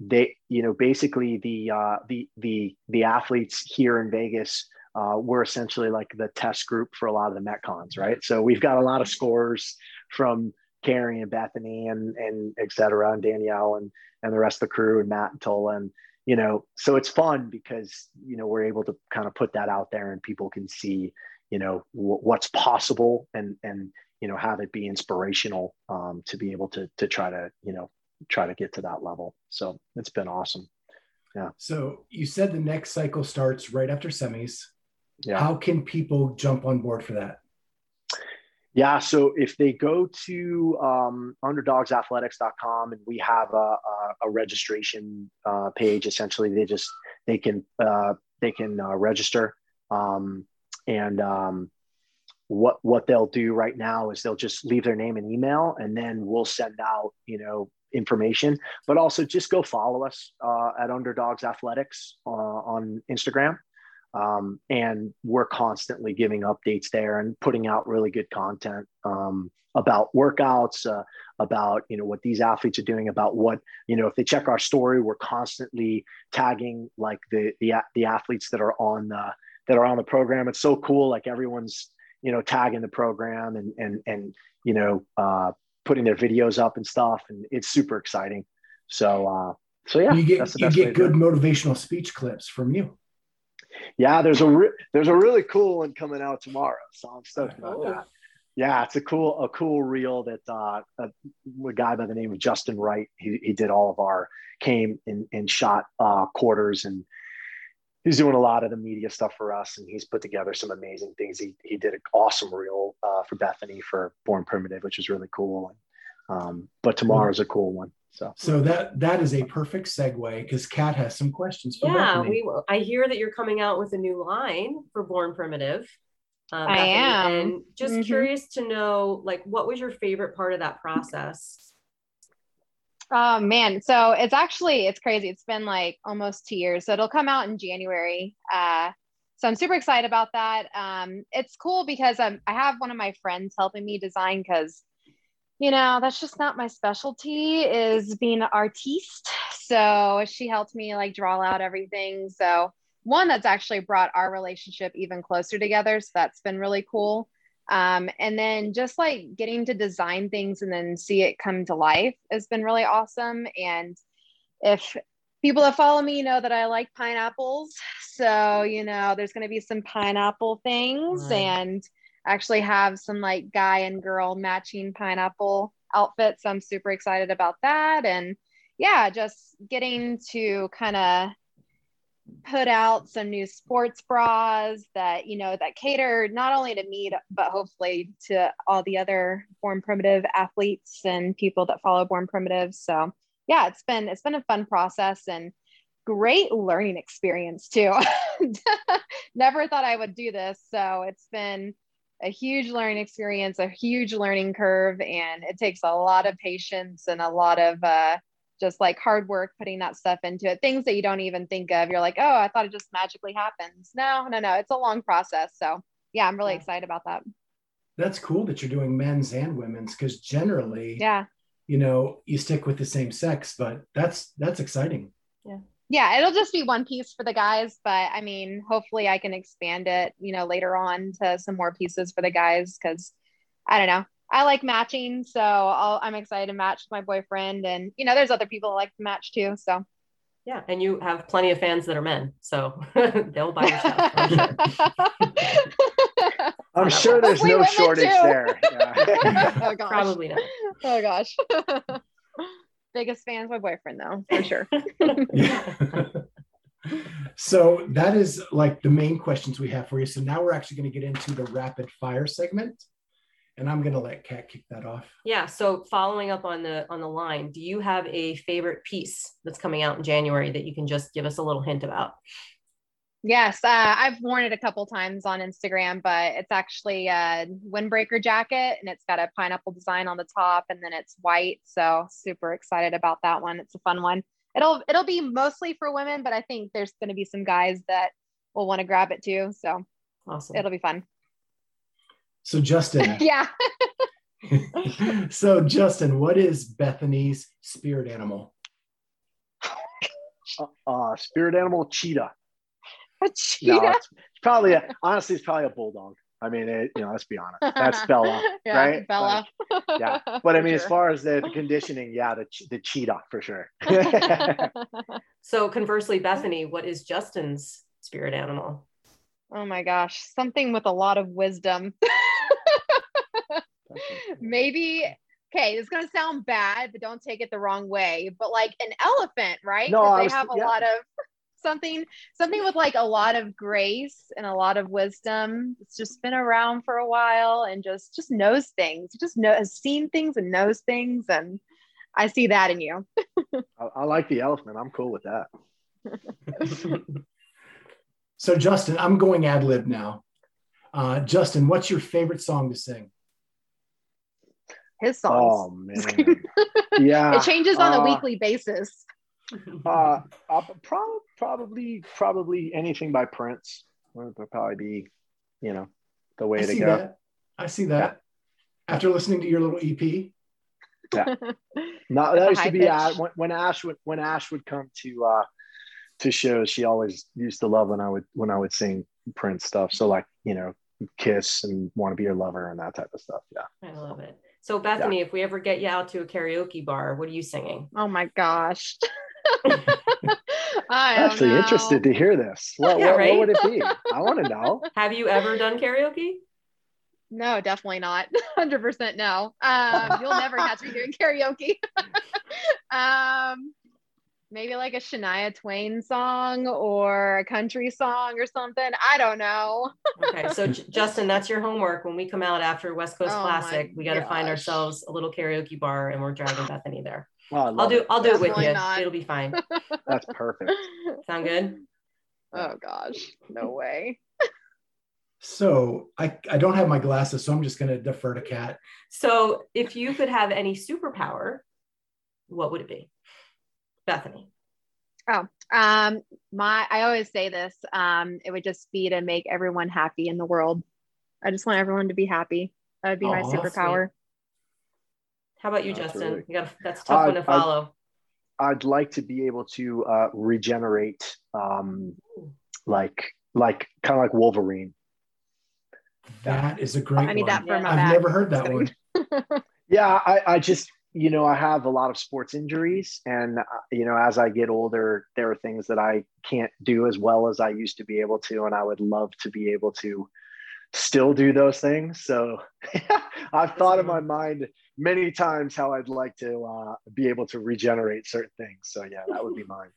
they you know basically the uh, the the the athletes here in Vegas uh, we're essentially like the test group for a lot of the metcons right? So we've got a lot of scores from Kari and Bethany and and et cetera and Danielle and and the rest of the crew and Matt and Tola and you know so it's fun because you know we're able to kind of put that out there and people can see you know w- what's possible and and you know have it be inspirational um, to be able to to try to you know try to get to that level. So it's been awesome. Yeah. So you said the next cycle starts right after semis. Yeah. How can people jump on board for that? Yeah. So if they go to um, underdogsathletics.com and we have a, a, a registration uh, page, essentially they just, they can, uh, they can uh, register. Um, and um, what, what they'll do right now is they'll just leave their name and email and then we'll send out, you know, information, but also just go follow us uh, at Underdogs Athletics uh, on Instagram. Um, and we're constantly giving updates there and putting out really good content um, about workouts, uh, about you know what these athletes are doing, about what you know if they check our story, we're constantly tagging like the the the athletes that are on the that are on the program. It's so cool, like everyone's you know tagging the program and and and you know uh, putting their videos up and stuff, and it's super exciting. So, uh, so yeah, you get you get good motivational speech clips from you. Yeah, there's a re- there's a really cool one coming out tomorrow, so I'm stoked about oh. that. Yeah, it's a cool a cool reel that uh, a, a, guy by the name of Justin Wright he, he did all of our came and, and shot uh, quarters and he's doing a lot of the media stuff for us and he's put together some amazing things. He, he did an awesome reel uh, for Bethany for Born Primitive, which is really cool. And, um, but tomorrow's a cool one. So, so that that is a perfect segue because Kat has some questions. For Yeah, Bethany. we. I hear that you're coming out with a new line for Born Primitive. Uh, I am, and just mm-hmm. curious to know, like, what was your favorite part of that process? Oh man, so it's actually it's crazy. It's been like almost two years, so it'll come out in January. Uh, so I'm super excited about that. Um, it's cool because um, I have one of my friends helping me design because, you know, that's just not my specialty is being an artiste. So she helped me like draw out everything. So one that's actually brought our relationship even closer together. So that's been really cool. Um, and then just like getting to design things and then see it come to life has been really awesome. And if people that follow me know that I like pineapples, so you know there's going to be some pineapple things right. and actually have some like guy and girl matching pineapple outfits. I'm super excited about that. And yeah, just getting to kind of put out some new sports bras that you know that cater not only to me but hopefully to all the other born primitive athletes and people that follow born primitive. So yeah it's been it's been a fun process and great learning experience too. Never thought i would do this. So it's been a huge learning experience a huge learning curve and it takes a lot of patience and a lot of uh, just like hard work putting that stuff into it. Things that you don't even think of. You're like oh i thought it just magically happens. No no no it's a long process. So yeah i'm really excited about that. That's cool that you're doing men's and women's because generally yeah. you know you stick with the same sex but that's that's exciting. Yeah. Yeah it'll just be one piece for the guys but i mean hopefully i can expand it you know later on to some more pieces for the guys because i don't know I like matching, so i am excited to match with my boyfriend, and you know, there's other people that like to match too. So, yeah, and you have plenty of fans that are men, so they'll buy your stuff. I'm sure, I'm sure there's no shortage too. there. Yeah. oh gosh. Probably not. Oh gosh. Biggest fan's my boyfriend, though, for sure. so that is like the main questions we have for you. So now we're actually going to get into the rapid fire segment and I'm going to let Kat kick that off. Yeah. So following up on the on the line, do you have a favorite piece that's coming out in January that you can just give us a little hint about? Yes, uh, I've worn it a couple times on Instagram, but it's actually a windbreaker jacket and it's got a pineapple design on the top and then it's white. So super excited about that one. It's a fun one. It'll it'll be mostly for women, but I think there's going to be some guys that will want to grab it too. So Awesome. It'll be fun. So Justin, yeah. so Justin, what is Bethany's spirit animal? Uh, uh, spirit animal cheetah. A No, cheetah. it's, it's probably a, honestly, it's probably a bulldog. I mean, it, you know, let's be honest. That's Bella, yeah, right? Bella. yeah. But I For mean, as far as the, the conditioning, yeah, the the cheetah for sure. So conversely, Bethany, what is Justin's spirit animal? oh my gosh, something with a lot of wisdom. Maybe. Okay, it's gonna sound bad, but don't take it the wrong way. But like an elephant, right? No, 'Cause I they was- have a yeah. lot of something, something with like a lot of grace and a lot of wisdom. It's just been around for a while and just just knows things. Just know has seen things and knows things, and I see that in you. I, I like the elephant. I'm cool with that. So Justin, I'm going ad lib now. Uh, Justin, what's your favorite song to sing? His Oh songs. man, yeah. it changes on a uh, weekly basis. Uh, uh, prob- probably, probably anything by Prince would probably be, you know, the way I to see go. that. I see that. After listening to your little EP, Yeah. the that used to be uh, when, when Ash would when Ash would come to uh to shows. She always used to love when I would when I would sing Prince stuff. So like you know, Kiss and Want to Be Your Lover and that type of stuff. Yeah. I love it. So Bethany, if we ever get you out to a karaoke bar, what are you singing? Oh my gosh. I I'm actually know. interested to hear this. What, Yeah, what, right? what would it be? I want to know. Have you ever done karaoke? No, definitely not. 100% no. Um, you'll never catch me doing karaoke. um, maybe like a Shania Twain song or a country song or something. I don't know. Okay, so J- Justin, that's your homework. When we come out after West Coast Oh Classic, we got to find ourselves a little karaoke bar, and we're dragging Bethany there. Oh, I I'll do. it. I'll do it with you. not. It'll be fine. That's perfect. Sound good? oh gosh, no way. so I, I don't have my glasses, so I'm just going to defer to Kat. So, if you could have any superpower, what would it be? Bethany. Oh, um, my I always say this. Um, it would just be to make everyone happy in the world. I just want everyone to be happy. That would be my Aw, superpower. How about you, Absolutely. Justin? You got that's a tough Uh, one to I- follow. I'd like to be able to uh, regenerate, um, like like kind of like Wolverine. That is a great I need one. that for my I've back. never heard that one. Yeah, I, I just you know I have a lot of sports injuries, and uh, you know as I get older, there are things that I can't do as well as I used to be able to, and I would love to be able to still do those things. So I've thought in my mind many times how I'd like to uh, be able to regenerate certain things. So yeah, that would be mine.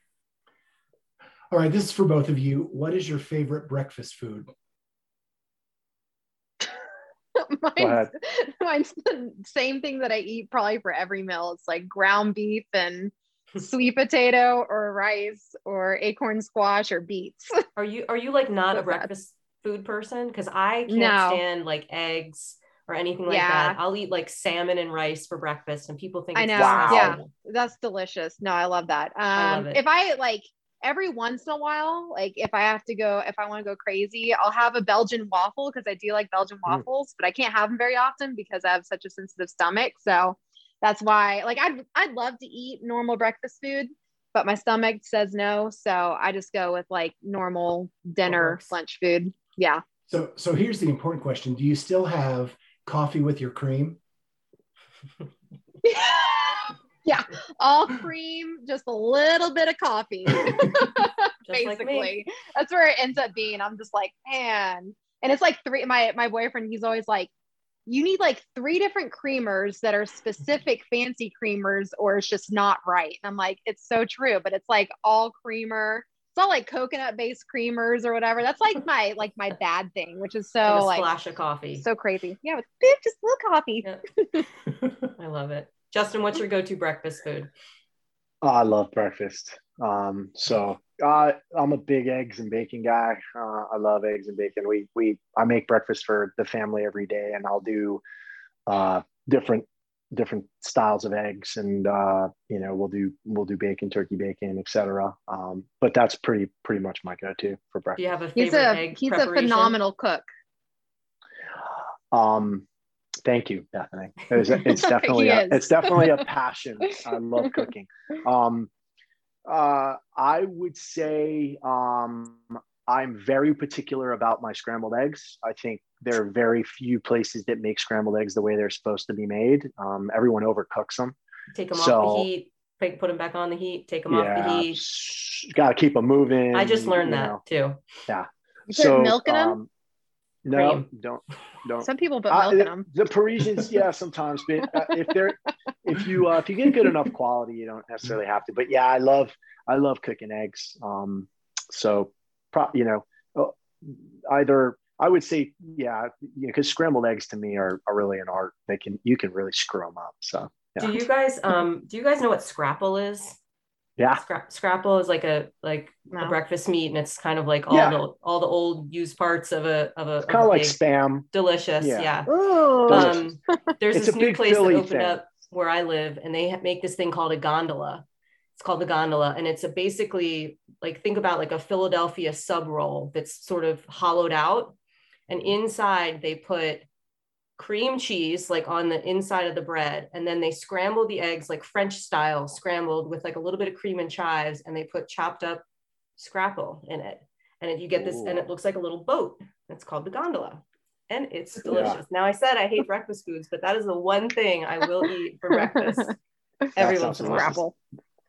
All right, this is for both of you. What is your favorite breakfast food? mine's, mine's the same thing that I eat probably for every meal. It's like ground beef and sweet potato or rice or acorn squash or beets. Are you are you like not a breakfast food person? Because I can't No. stand like eggs or anything like Yeah. that. I'll eat like salmon and rice for breakfast, and people think I know. Wow. Yeah, that's delicious. No, I love that. Um, I love it. If I like every once in a while, like if I have to go, if I want to go crazy, I'll have a Belgian waffle because I do like Belgian Mm. waffles, but I can't have them very often because I have such a sensitive stomach. So that's why, like, I'd I'd love to eat normal breakfast food, but my stomach says no. So I just go with like normal dinner works. lunch food. Yeah. So, so here's the important question: Do you still have coffee with your cream? yeah. All cream, just a little bit of coffee. Just like basically that's where it ends up being i'm just like man and it's like three my my boyfriend he's always like you need like three different creamers that are specific fancy creamers or it's just not right and i'm like it's so true but it's like all creamer it's all like coconut based creamers or whatever that's like my like my bad thing which is so a like splash of coffee. so crazy yeah with just a little coffee Yeah. I love it. Justin, what's your go-to breakfast food? Oh, I love breakfast. Um, so uh, I'm a big eggs and bacon guy. Uh, I love eggs and bacon. We we I make breakfast for the family every day, and I'll do uh, different different styles of eggs, and uh, you know we'll do we'll do bacon, turkey bacon, etc. Um, but that's pretty pretty much my go-to for Do breakfast. you have a He's a egg he's a phenomenal cook. Um, thank you, Bethany. It's, it's definitely a, it's definitely a passion. I love cooking. Um, uh, I would say um, I'm very particular about my scrambled eggs. I think there are very few places that make scrambled eggs the way they're supposed to be made. Um, everyone overcooks them. Take them off the heat. Put put them back on the heat. Take them off the Yeah, heat. got to keep them moving. I just learned that know. too. Yeah. You put milk in them. No, Cream. don't don't. Some people put Uh, milk in them. The Parisians, yeah, sometimes, but uh, if they're if you uh, if you get good enough quality, you don't necessarily have to. But yeah, I love I love cooking eggs. Um, so, pro, you know, uh, either I would say yeah, you know, because scrambled eggs to me are, are really an art. They can you can really screw them up. So Yeah. Do you guys um do you guys know what scrapple is? Yeah, Scra- scrapple is like a like a breakfast meat, and it's kind of like all Yeah. the all the old used parts of a of a, of kind of like big- spam. delicious. Yeah. Yeah. Oh, Um, there's this new place Philly that opened thing. up where I live, and they make this thing called a gondola. It's called the gondola, and it's a basically like think about like a Philadelphia sub roll that's sort of hollowed out, and inside they put cream cheese like on the inside of the bread, and then they scramble the eggs like French style, scrambled with like a little bit of cream and chives, and they put chopped up scrapple in it, and if you get this, and it looks like a little boat. It's called the gondola and it's Yeah. delicious. Now I said I hate breakfast foods, but that is the one thing I will eat for breakfast every once in a while. Scrapple.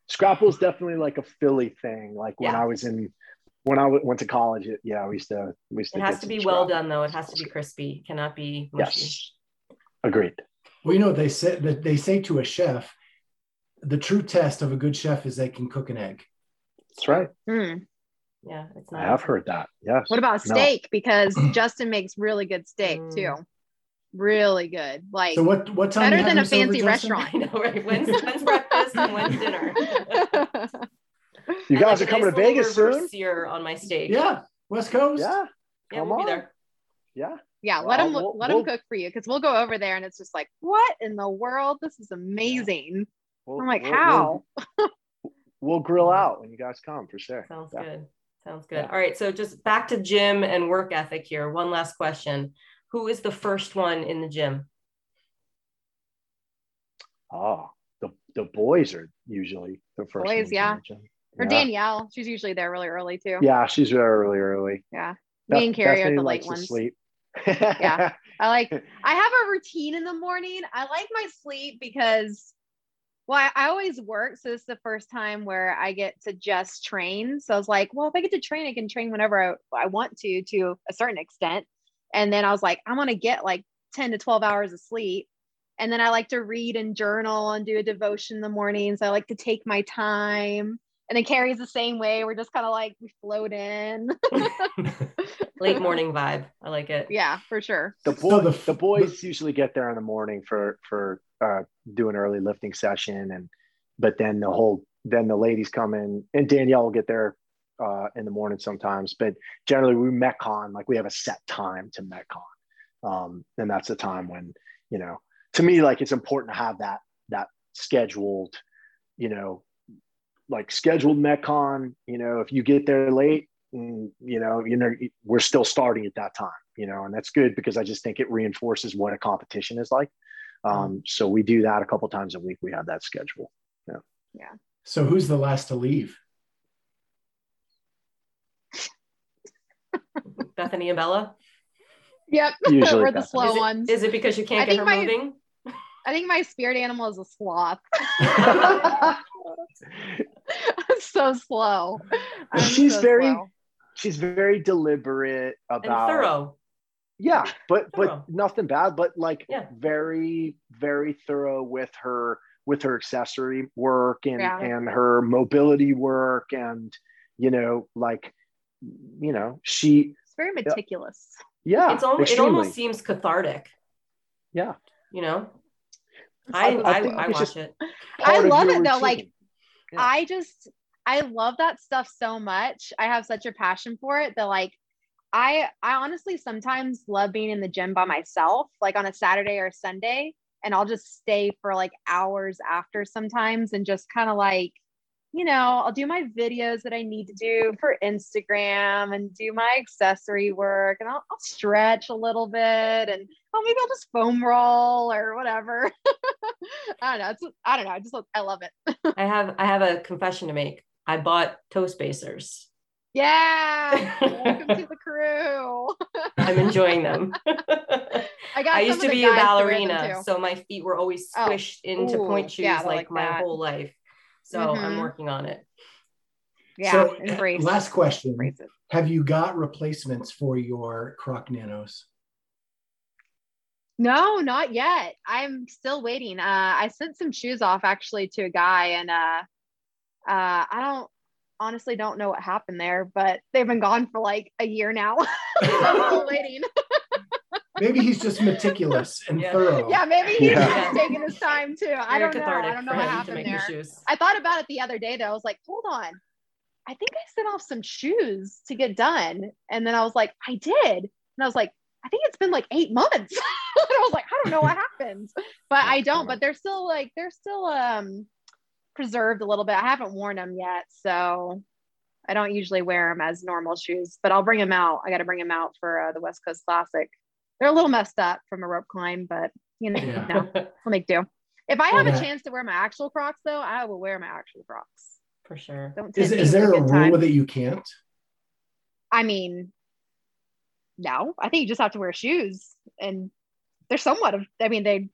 Scrapple is definitely like a Philly thing. Like when I was in when I w- went to college, it, yeah, we used to we used to. It get has to some be well scrapple. done though. It has to be crispy. It cannot be mushy. Yes, agreed. Well, you know what they say that they say to a chef, the true test of a good chef is they can cook an egg. That's right. Hmm. Yeah, it's not. I have heard that. Yes. What about No. steak? Because Justin makes really good steak Mm. too. Really good. Like So what what time better than a having us over, fancy restaurant. I know, right? When's, when's breakfast and when's dinner? You guys like, are coming nice to little Vegas reverse soon? Sear on my steak. Yeah, West Coast. Yeah. yeah, Come we'll be on. there. Yeah. yeah, let them him we'll- let him we'll- cook for you because we'll go over there and it's just like, what in the world? This is amazing. We'll- I'm like, we'll- how? We'll, we'll grill out when you guys come for sure. Sounds Yeah. good. Sounds good. Yeah. All right. So just back to gym and work ethic here. One last question. Who is the first one in the gym? Oh, the the boys are usually the first. Boys, ones in yeah. the gym. Or yeah. Danielle, she's usually there really early too. Yeah, she's there really early. Yeah. Me and Kari are the late to ones. Sleep. Yeah. I like I have a routine in the morning. I like my sleep because well, I, I always work. So this is the first time where I get to just train. So I was like, well, if I get to train, I can train whenever I, I want to, to a certain extent. And then I was like, I want to get like 10 to 12 hours of sleep. And then I like to read and journal and do a devotion in the mornings. I like to take my time. And then Kari's the same way. We're just kind of like we float in. Late morning vibe. I like it. yeah, for sure. the So the the, f- boys usually get there in the morning for for uh, do an early lifting session, and but then the whole then the ladies come in, and Danielle will get there uh, in the morning sometimes. But generally, we metcon like we have a set time to metcon, um, and that's the time when you know to me like it's important to have that that scheduled, you know, like scheduled metcon. You know, if you get there late, mm, you know, you know, we're still starting at that time, you know, and that's good because I just think it reinforces what a competition is like. Um, so we do that a couple times a week. We have that schedule. Yeah yeah so who's the last to leave? Bethany and Bella. Yep. Usually We're the Bethany. slow is, it, ones. is it because you can't I get her my- moving? I think my spirit animal is a sloth. I'm so slow. I'm She's so very- slow. She's very deliberate And about thorough. Yeah, but Thorough. but nothing bad, but like Yeah. very very thorough with her with her accessory work and Yeah. and her mobility work and you know like you know she It's very meticulous. yeah it's almost, it almost seems cathartic, yeah you know? I, I- I, I I, watch it. I love it though, like. Yeah. I just I love that stuff so much. I have such a passion for it that like I I honestly sometimes love being in the gym by myself, like on a Saturday or Sunday. and I'll just stay for like hours after sometimes and just kind of like, you know, I'll do my videos that I need to do for Instagram and do my accessory work and I'll, I'll stretch a little bit and oh, maybe I'll just foam roll or whatever. I don't know. It's, I don't know. I just, I love it. I have, I have a confession to make. I bought toe spacers. Yeah. Welcome to the crew. I'm enjoying them. I got I used to be a to ballerina, so my feet were always Oh, squished into ooh, pointe shoes yeah, like, like my whole life. So I'm Mhm. working on it. Yeah, So, uh, embrace. last question: embrace it. Have you got replacements for your Croc Nanos? No, not yet. I'm still waiting. Uh, I sent some shoes off actually to a guy, and uh, uh, I don't honestly don't know what happened there, but they've been gone for like a year now. I'm still waiting. Maybe he's just meticulous and Yeah. thorough. yeah, maybe he's Yeah. just taking his time too. I Very don't know. I don't know what happened there. shoes. I thought about it the other day though. I was like, hold on. I think I sent off some shoes to get done. And then I was like, I did. And I was like, I think it's been like eight months. and I was like, I don't know what happened. But I don't, but they're still like they're still um preserved a little bit. I haven't worn them yet. So I don't usually wear them as normal shoes, but I'll bring them out. I got to bring them out for uh, the West Coast Classic. They're a little messed up from a rope climb, but you know, Yeah. no, we'll make do. If I have Yeah. a chance to wear my actual Crocs, though, I will wear my actual Crocs. For sure. Don't Is, is there with a rule that you can't? I mean, no. I think you just have to wear shoes, and they're somewhat of. I mean, they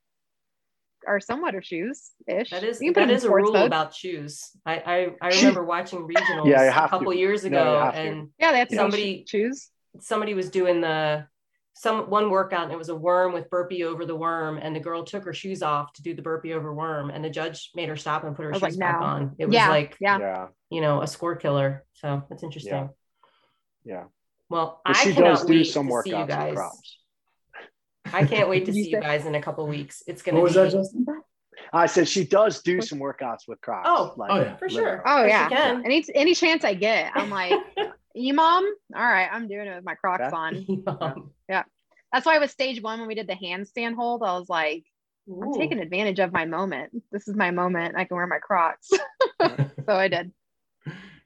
are somewhat of shoes ish. That is you can put that them in is a rule mode. about shoes. I I, I remember watching regionals Yeah, a couple to. years ago, have to. and Yeah, they have to somebody- somebody shoes. somebody was doing the some one workout and it was a worm with burpee over the worm and the girl took her shoes off to do the burpee over worm and the judge made her stop and put her I shoes like, back no. on it was like yeah. Yeah. you know a score killer so that's interesting Yeah. well But i she cannot does do wait some to see you workouts with guys Crocs. i can't wait to You see you guys in a couple weeks it's gonna What was be that, Justin? I said she does do some workouts with Crocs. Oh, like, oh, yeah. for sure Oh yeah. you can. Any any chance I get, I'm like, you mom. All right, I'm doing it with my Crocs Yeah. on. yeah. That's why I was stage one when we did the handstand hold, I was like, I'm taking advantage of my moment. This is my moment. I can wear my Crocs. so I did.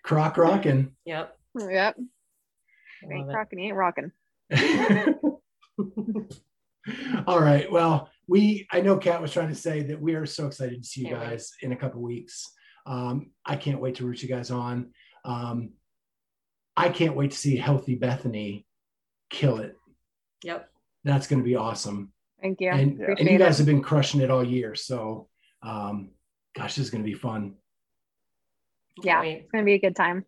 Croc rocking. yep Yep. I Ain't love rocking, ain't rocking. All right. Well, we I know Kat was trying to say that we are so excited to see you Can't wait. guys in a couple weeks. Um, I can't wait to root you guys on. Um, I can't wait to see healthy Bethany kill it. it. yep That's going to be awesome. Thank you. And, and you guys it. have been crushing it all year. So, um, gosh, this is going to be fun. Yeah, wait. it's gonna be a good time.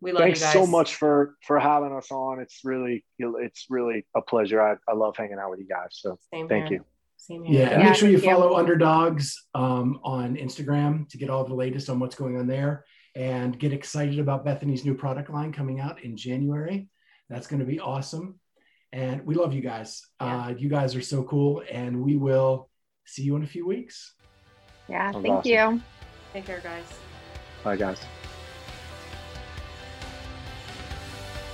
we love Thanks you guys so much for for having us on. It's really it's really a pleasure. I, I love hanging out with you guys. So Same thank here. you. Same Yeah. here. and Yeah, make sure you thank you. follow Underdogs um, on Instagram to get all the latest on what's going on there and get excited about Bethany's new product line coming out in January. That's going to be awesome. And we love you guys. Yeah. Uh, you guys are so cool. And we will see you in a few weeks. Yeah, Sounds thank awesome. you. Take care, guys. Bye guys.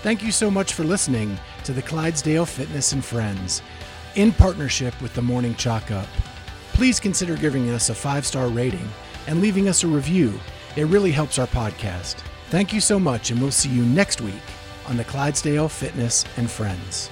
Thank you so much for listening to the Clydesdale Fitness and Friends in partnership with the Morning Chalk Up. Please consider giving us a five star rating and leaving us a review. It really helps our podcast. Thank you so much, and we'll see you next week on the Clydesdale Fitness and Friends.